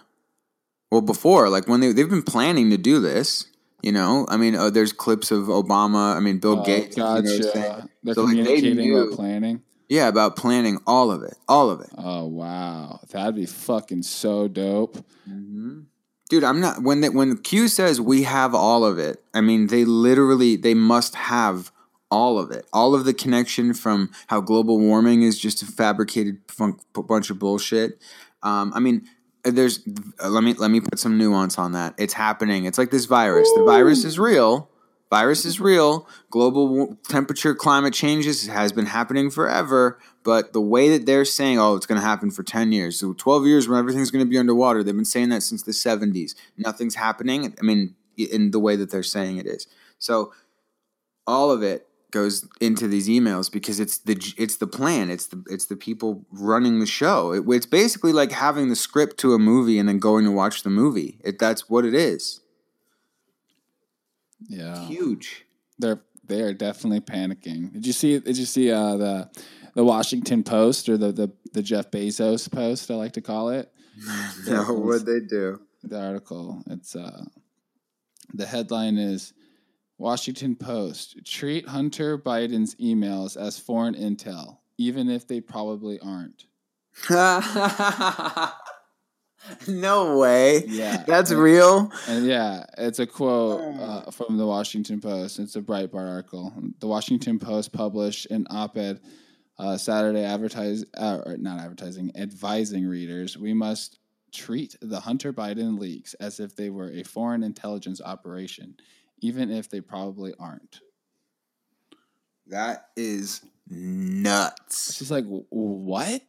B: Well, before, like when they they've been planning to do this, you know. I mean, uh, there's clips of Obama. I mean, Bill
A: Oh,
B: Gates. you know,
A: gotcha. They're
B: So, like, they
A: communicating
B: knew-
A: about planning.
B: yeah, about planning all of it, all of it.
A: Oh wow, that'd be fucking so dope.
B: Dude, I'm not when they, when Q says we have all of it. I mean, they literally they must have all of it. All of the connection from how global warming is just a fabricated fun- bunch of bullshit. Um, I mean, there's uh, let me let me put some nuance on that. It's happening. It's like this virus. The virus is real. Virus is real. Global temperature, climate changes has been happening forever. But the way that they're saying, oh, it's going to happen for 10 years. So 12 years when everything's going to be underwater. They've been saying that since the 70s. Nothing's happening. I mean, in the way that they're saying it is. So all of it goes into these emails because it's the it's the plan. It's the it's the people running the show. It, it's basically like having the script to a movie and then going to watch the movie. It, that's what it is.
A: Yeah.
B: Huge.
A: they're they are definitely panicking. Did you see? Did you see uh, the the Washington Post or the, the the Jeff Bezos post? I like to call it
B: No, what they do?
A: the article. It's uh, the headline is Washington Post treat Hunter Biden's emails as foreign intel, even if they probably aren't.
B: no way.
A: Yeah.
B: That's real.
A: And yeah, it's a quote uh, from the Washington Post. It's a Breitbart article. The Washington Post published an op-ed uh, Saturday, advertise uh, or not advertising, advising readers we must treat the Hunter Biden leaks as if they were a foreign intelligence operation, even if they probably aren't.
B: That is nuts.
A: She's like what?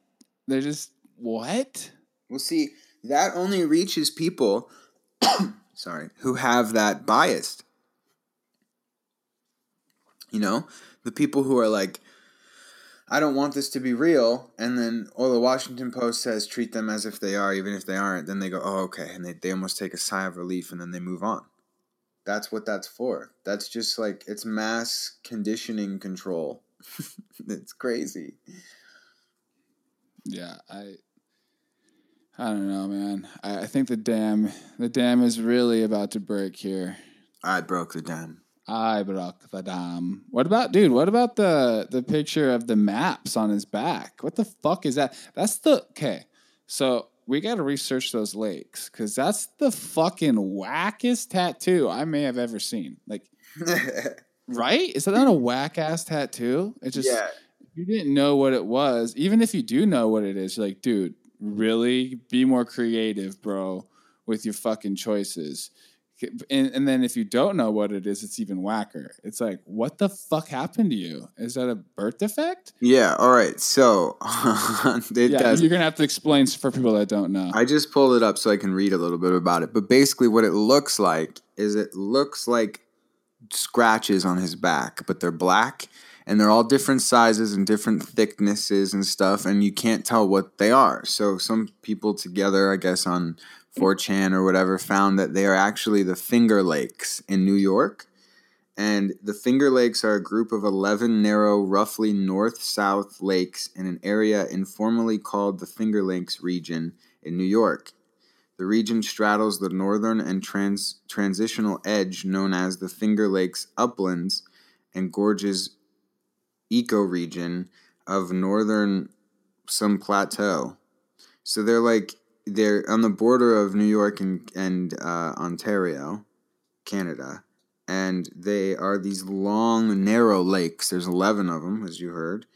A: They're just what?
B: Well, see, that only reaches people, sorry, who have that bias. You know, the people who are like, I don't want this to be real. And then, oh, the Washington Post says treat them as if they are, even if they aren't. Then they go, oh, okay. And they, they almost take a sigh of relief and then they move on. That's what that's for. That's just like, it's mass conditioning control. it's crazy.
A: Yeah, I. I don't know, man. I, I think the dam, the dam is really about to break here.
B: I broke the dam.
A: I broke the dam. What about, dude? What about the the picture of the maps on his back? What the fuck is that? That's the okay. So we got to research those lakes because that's the fucking wackest tattoo I may have ever seen. Like, right? Is that not a whack ass tattoo? It just
B: yeah.
A: you didn't know what it was. Even if you do know what it is, you're like, dude, really? Be more creative, bro, with your fucking choices. And, and then if you don't know what it is, it's even whacker. It's like, what the fuck happened to you? Is that a birth defect?
B: Yeah. All right. So it
A: yeah,
B: does.
A: you're gonna have to explain for people that don't know.
B: I just pulled it up so I can read a little bit about it. But basically, what it looks like is it looks like scratches on his back, but they're black and they're all different sizes and different thicknesses and stuff, and you can't tell what they are. So some people together, I guess, on 4chan or whatever, found that they are actually the Finger Lakes in New York. And the Finger Lakes are a group of 11 narrow, roughly north south lakes in an area informally called the Finger Lakes region in New York. The region straddles the northern and trans- transitional edge known as the Finger Lakes uplands and gorges ecoregion of northern some plateau. So they're like they're on the border of New York and and uh, Ontario, Canada, and they are these long, narrow lakes. There's eleven of them, as you heard,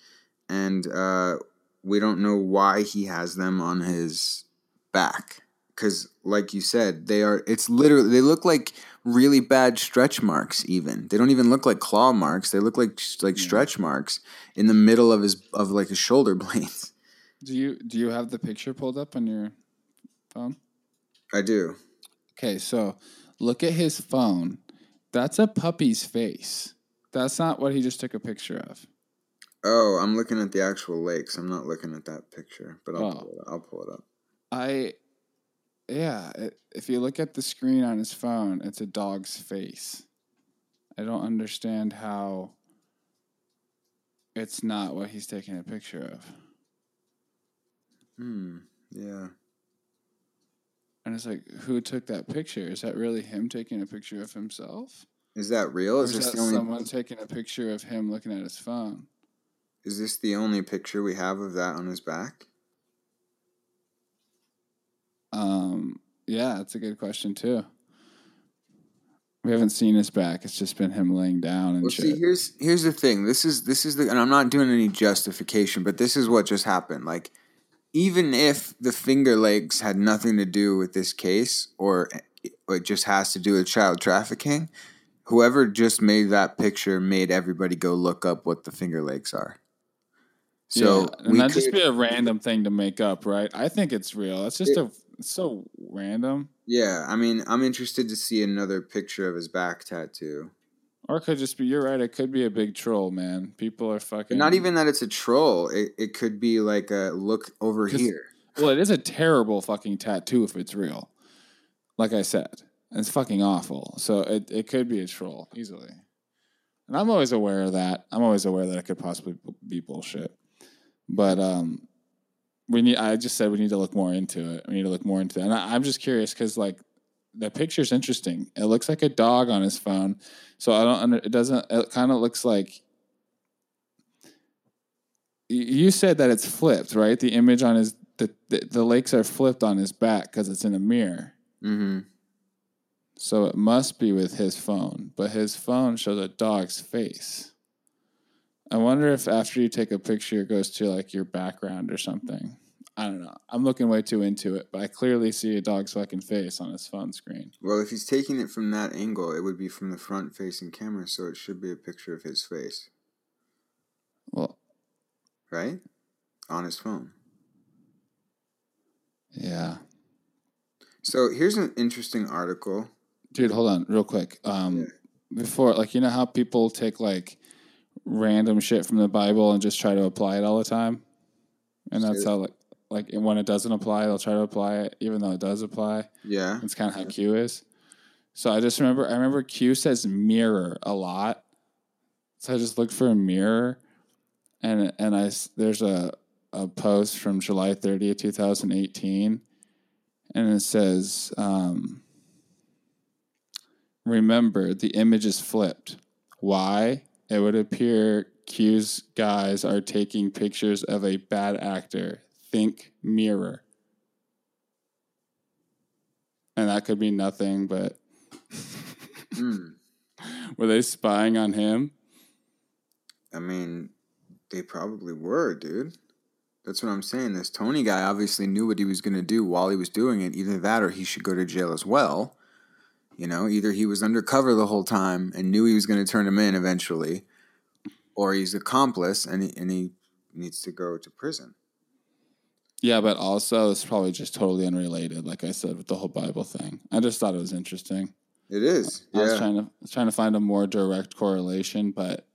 B: and uh, we don't know why he has them on his back. Because, like you said, they are. It's literally they look like really bad stretch marks. Even they don't even look like claw marks. They look like like
A: Yeah.
B: stretch marks in the middle of his of like his shoulder blades.
A: do you do you have the picture pulled up on your phone?
B: I do.
A: Okay, so look at his phone. That's a puppy's face. That's not what he just took a picture of.
B: Oh, I'm looking at the actual lakes. I'm not looking at that picture, but I'll
A: Oh.
B: pull it. I'll pull it up.
A: I, yeah, it, if you look at the screen on his phone, it's a dog's face. I don't understand how it's not what he's taking a picture of.
B: Hmm. Yeah.
A: And it's like, who took that picture? Is that really him taking a picture of himself?
B: Is that real? Is
A: is
B: this
A: that
B: the only?
A: someone taking a picture of him looking at his phone?
B: Is this the only picture we have of that on his back?
A: Um, yeah, that's a good question too. We haven't seen his back. It's just been him laying down and
B: Well,
A: shit.
B: see, here's here's the thing. This is this is the, and I'm not doing any justification, but this is what just happened. Like, even if the Finger Lakes had nothing to do with this case, or it just has to do with child trafficking, whoever just made that picture made everybody go look up what the Finger Lakes are. So
A: yeah, and that'd
B: could,
A: just be a random thing to make up, right? I think it's real. It's just a it's so random,
B: yeah. I mean, I'm interested to see another picture of his back tattoo.
A: or it could just be. You're right. It could be a big troll, man. People are fucking.
B: Not even that it's a troll. It it could be like a look over here.
A: Well, it is a terrible fucking tattoo if it's real. Like I said, it's fucking awful. So it it could be a troll easily. And I'm always aware of that. I'm always aware that it could possibly be bullshit. But um, we need. I just said we need to look more into it. We need to look more into it. And I, I'm just curious because like the picture's interesting. It looks like a dog on his phone. So I don't. It doesn't. It kind of looks like. You you said that it's flipped, right? The image on his the the, the lakes are flipped on his back because it's in a mirror.
B: Mm-hmm.
A: So it must be with his phone, but his phone shows a dog's face. I wonder if after you take a picture, it goes to like your background or something. I don't know. I'm looking way too into it, but I clearly see a dog's fucking face on his phone screen.
B: Well, if he's taking it from that angle, it would be from the front facing camera, so it should be a picture of his face,
A: Well,
B: right? On his phone.
A: yeah.
B: So here's an interesting article.
A: Dude, hold on real quick. Um,
B: Yeah.
A: Before, like, you know how people take like random shit from the Bible and just try to apply it all the time. And that's how like like when it doesn't apply, they'll try to apply it, even though it does apply.
B: Yeah.
A: That's kind of how Q is. So I just remember I remember Q says mirror a lot. So I just looked for a mirror, and and I there's a a post from July 30th, 2018, and it says, um, "Remember, the image is flipped. Why? It would appear Q's guys are taking pictures of a bad actor. Think mirror." And that could be nothing, but
B: Mm.
A: were they spying on him?
B: I mean, they probably were, dude. That's what I'm saying. This Tony guy obviously knew what he was going to do while he was doing it. Either that or he should go to jail as well. You know, either he was undercover the whole time and knew he was going to turn him in eventually, or he's accomplice and he, and he needs to go to prison.
A: Yeah, but also it's probably just totally unrelated. Like I said with the whole Bible thing, I just thought it was interesting.
B: It is.
A: I was
B: Yeah.
A: trying to trying to find a more direct correlation, but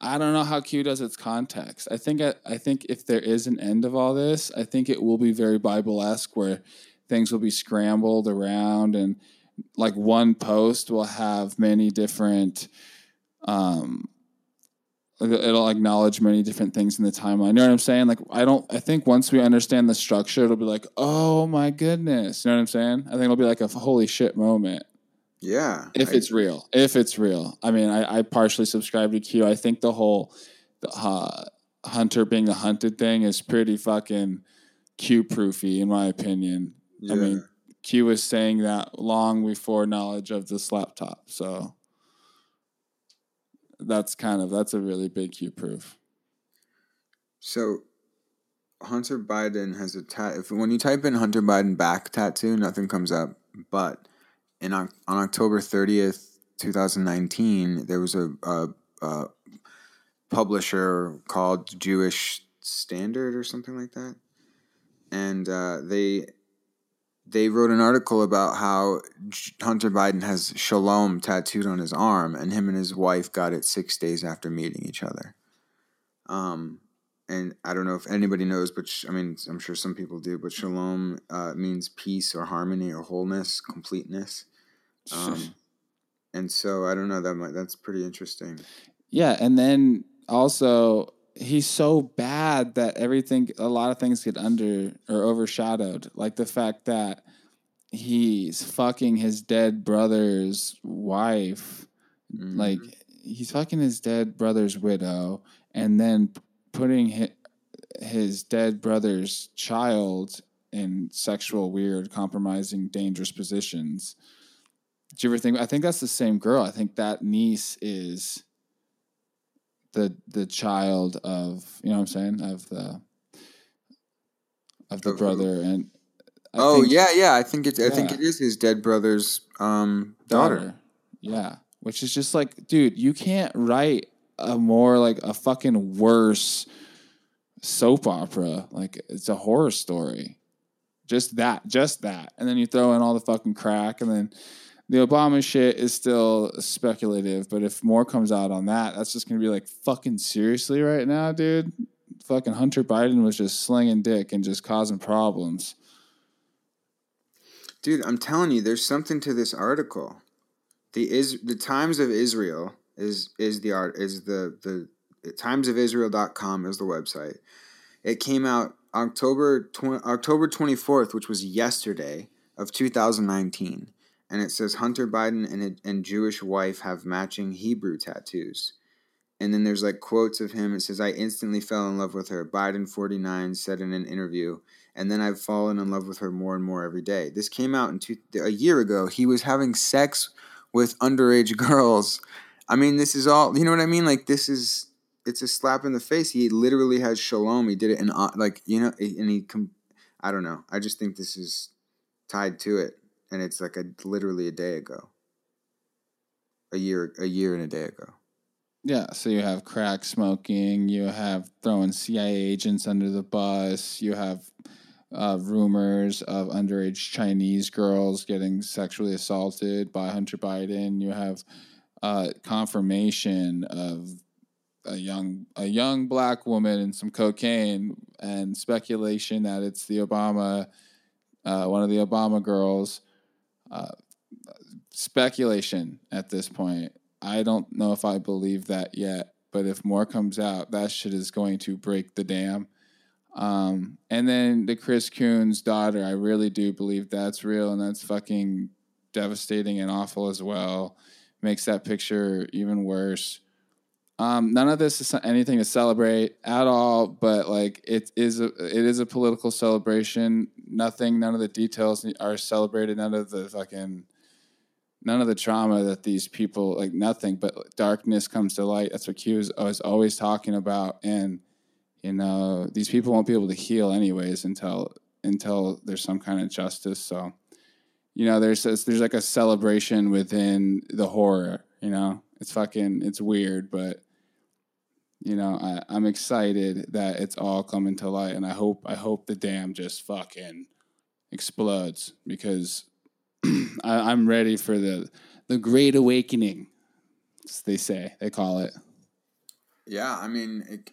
A: I don't know how Q does its context. I think I, I think if there is an end of all this, I think it will be very Bible esque, where things will be scrambled around, and like one post will have many different. Um, it'll acknowledge many different things in the timeline. You know what I'm saying? Like I don't. I think once we understand the structure, it'll be like, oh my goodness. You know what I'm saying? I think it'll be like a holy shit moment
B: Yeah.
A: if
B: I-
A: it's real if it's real i mean, I, I partially subscribe to q i think the whole the, uh, hunter being the hunted thing is pretty fucking q proofy in my opinion
B: yeah.
A: i mean q was saying that long before knowledge of this laptop so that's kind of that's a really big q proof
B: So Hunter Biden has a tat. If when you type in Hunter Biden back tattoo, nothing comes up. But in on October thirtieth, two thousand nineteen, there was a, a, a publisher called Jewish Standard or something like that, and uh, they they wrote an article about how Hunter Biden has Shalom tattooed on his arm, and him and his wife got it six days after meeting each other. Um, and I don't know if anybody knows, but sh- I mean, I'm sure some people do. But Shalom uh, means peace or harmony or wholeness, completeness. Um, and so I don't know that might that's pretty interesting.
A: Yeah, and then also he's so bad that everything a lot of things get under or overshadowed. Like the fact that he's fucking his dead brother's wife.
B: Mhm.
A: Like he's fucking his dead brother's widow and then putting his, his dead brother's child in sexual weird compromising dangerous positions. Do you ever think I think that's the same girl. I think that niece is the the child of you know what I'm saying of the of the
B: Of who?
A: brother and I
B: oh
A: think-
B: yeah, yeah. I think it's I think it is his dead brother's um, daughter.
A: daughter. Yeah, which is just like, dude, you can't write a more like a fucking worse soap opera. Like it's a horror story. Just that, just that, and then you throw in all the fucking crack, and then the Obama shit is still speculative. But if more comes out on that, that's just gonna be like fucking seriously right now, dude. Fucking Hunter Biden was just slinging dick and just causing problems.
B: Dude, I'm telling you, there's something to this article. The is the Times of Israel is is the art is the the timesofisrael.com is the website. It came out October October 24th, which was yesterday of 2019, and it says Hunter Biden and and Jewish wife have matching Hebrew tattoos. And then there's like quotes of him. It says, I instantly fell in love with her. Biden 49 said in an interview and then I've fallen in love with her more and more every day. This came out in two, a year ago. He was having sex with underage girls. I mean, this is all you know what I mean. Like this is it's a slap in the face. He literally has shalom. He did it in uh, like you know, and he. I don't know. I just think this is tied to it, and it's like a literally a day ago, a year, a year and a day ago.
A: Yeah, so you have crack smoking, you have throwing CIA agents under the bus, you have uh, rumors of underage Chinese girls getting sexually assaulted by Hunter Biden, you have uh, confirmation of a young a young black woman and some cocaine and speculation that it's the Obama uh, one of the Obama girls. Speculation at this point. I don't know if I believe that yet, but if more comes out, that shit is going to break the dam. Um, and then the Chris Coons daughter, I really do believe that's real, and that's fucking devastating and awful as well. Makes that picture even worse. Um, none of this is anything to celebrate at all, but like it is a it is a political celebration. Nothing, none of the details are celebrated. None of the fucking none of the trauma that these people like nothing but darkness comes to light. That's what Q is, always talking about, and you know these people won't be able to heal anyways until until there's some kind of justice. So you know there's there's like a celebration within the horror. You know it's fucking it's weird, but you know, I, I'm excited that it's all coming to light, and I hope I hope the dam just fucking explodes because I, I'm ready for the the great awakening. They say, they call it.
B: Yeah, I mean, it,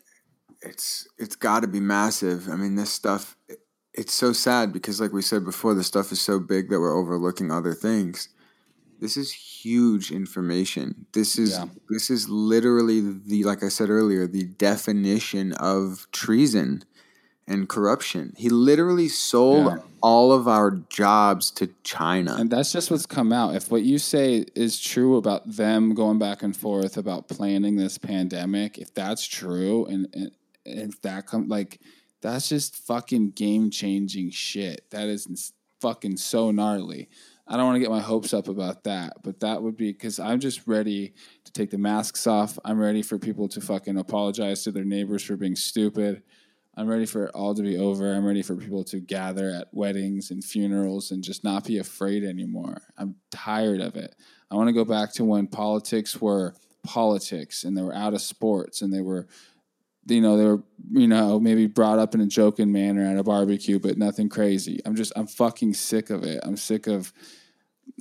B: it's it's got to be massive. I mean, this stuff. It, it's so sad because, like we said before, the stuff is so big that we're overlooking other things. This is huge information. This is yeah. this is literally the like I said earlier, the definition of treason and corruption. He literally sold yeah. all of our jobs to China.
A: And that's just what's come out. If what you say is true about them going back and forth about planning this pandemic, if that's true and, and if that come like that's just fucking game changing shit. That is fucking so gnarly. I don't want to get my hopes up about that, but that would be because I'm just ready to take the masks off. I'm ready for people to fucking apologize to their neighbors for being stupid. I'm ready for it all to be over. I'm ready for people to gather at weddings and funerals and just not be afraid anymore. I'm tired of it. I want to go back to when politics were politics and they were out of sports and they were you know they were you know maybe brought up in a joking manner at a barbecue but nothing crazy i'm just i'm fucking sick of it i'm sick of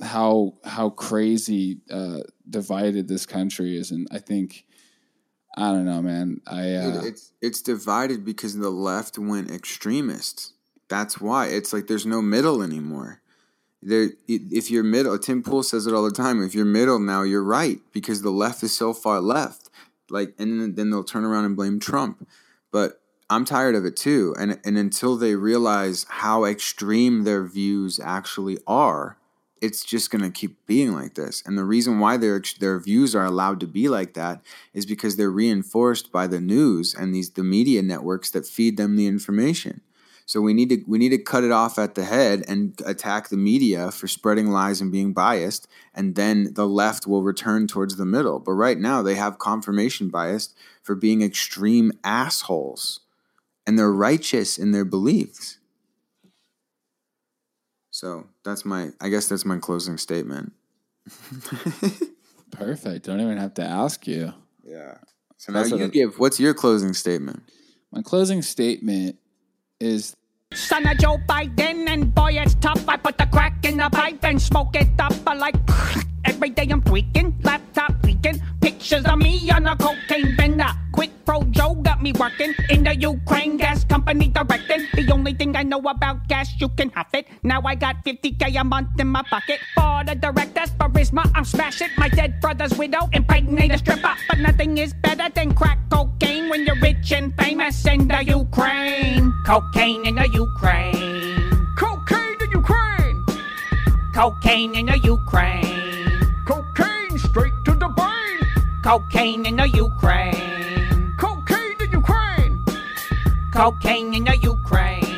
A: how how crazy uh, divided this country is, and I think I don't know, man. I uh,
B: it's it's divided because the left went extremist. That's why it's like there's no middle anymore. There, if you're middle, Tim Pool says it all the time. If you're middle now, you're right because the left is so far left. Like, and then they'll turn around and blame Trump. But I'm tired of it too. And and until they realize how extreme their views actually are, it's just going to keep being like this. And the reason why their their views are allowed to be like that is because they're reinforced by the news and these the media networks that feed them the information. So we need to we need to cut it off at the head and attack the media for spreading lies and being biased, and then the left will return towards the middle. But right now they have confirmation bias for being extreme assholes, and they're righteous in their beliefs. So that's my, I guess that's my closing statement.
A: Perfect. Don't even have to ask you.
B: Yeah. So now you give, what's your closing statement?
A: My closing statement is
C: Son of Joe Biden, and boy, it's tough. I put the crack in the pipe and smoke it up. I like every day I'm tweaking, laptop leaking, pictures of me on a cocaine bender. Quid Pro Joe got me working in the Ukraine gas company directing. The only thing I know about gas, you can have it. Now I got 50k a month in my pocket. Board of directors, charisma, I'm smashing. My dead brother's widow, and impregnate a stripper. But nothing is better than crack cocaine when you're rich and famous in the Ukraine. Cocaine in the Ukraine.
D: Cocaine in Ukraine.
C: Cocaine in the Ukraine.
D: Straight to the brain.
C: Cocaine in the Ukraine. Cocaine in Ukraine
D: cocaine in the Ukraine.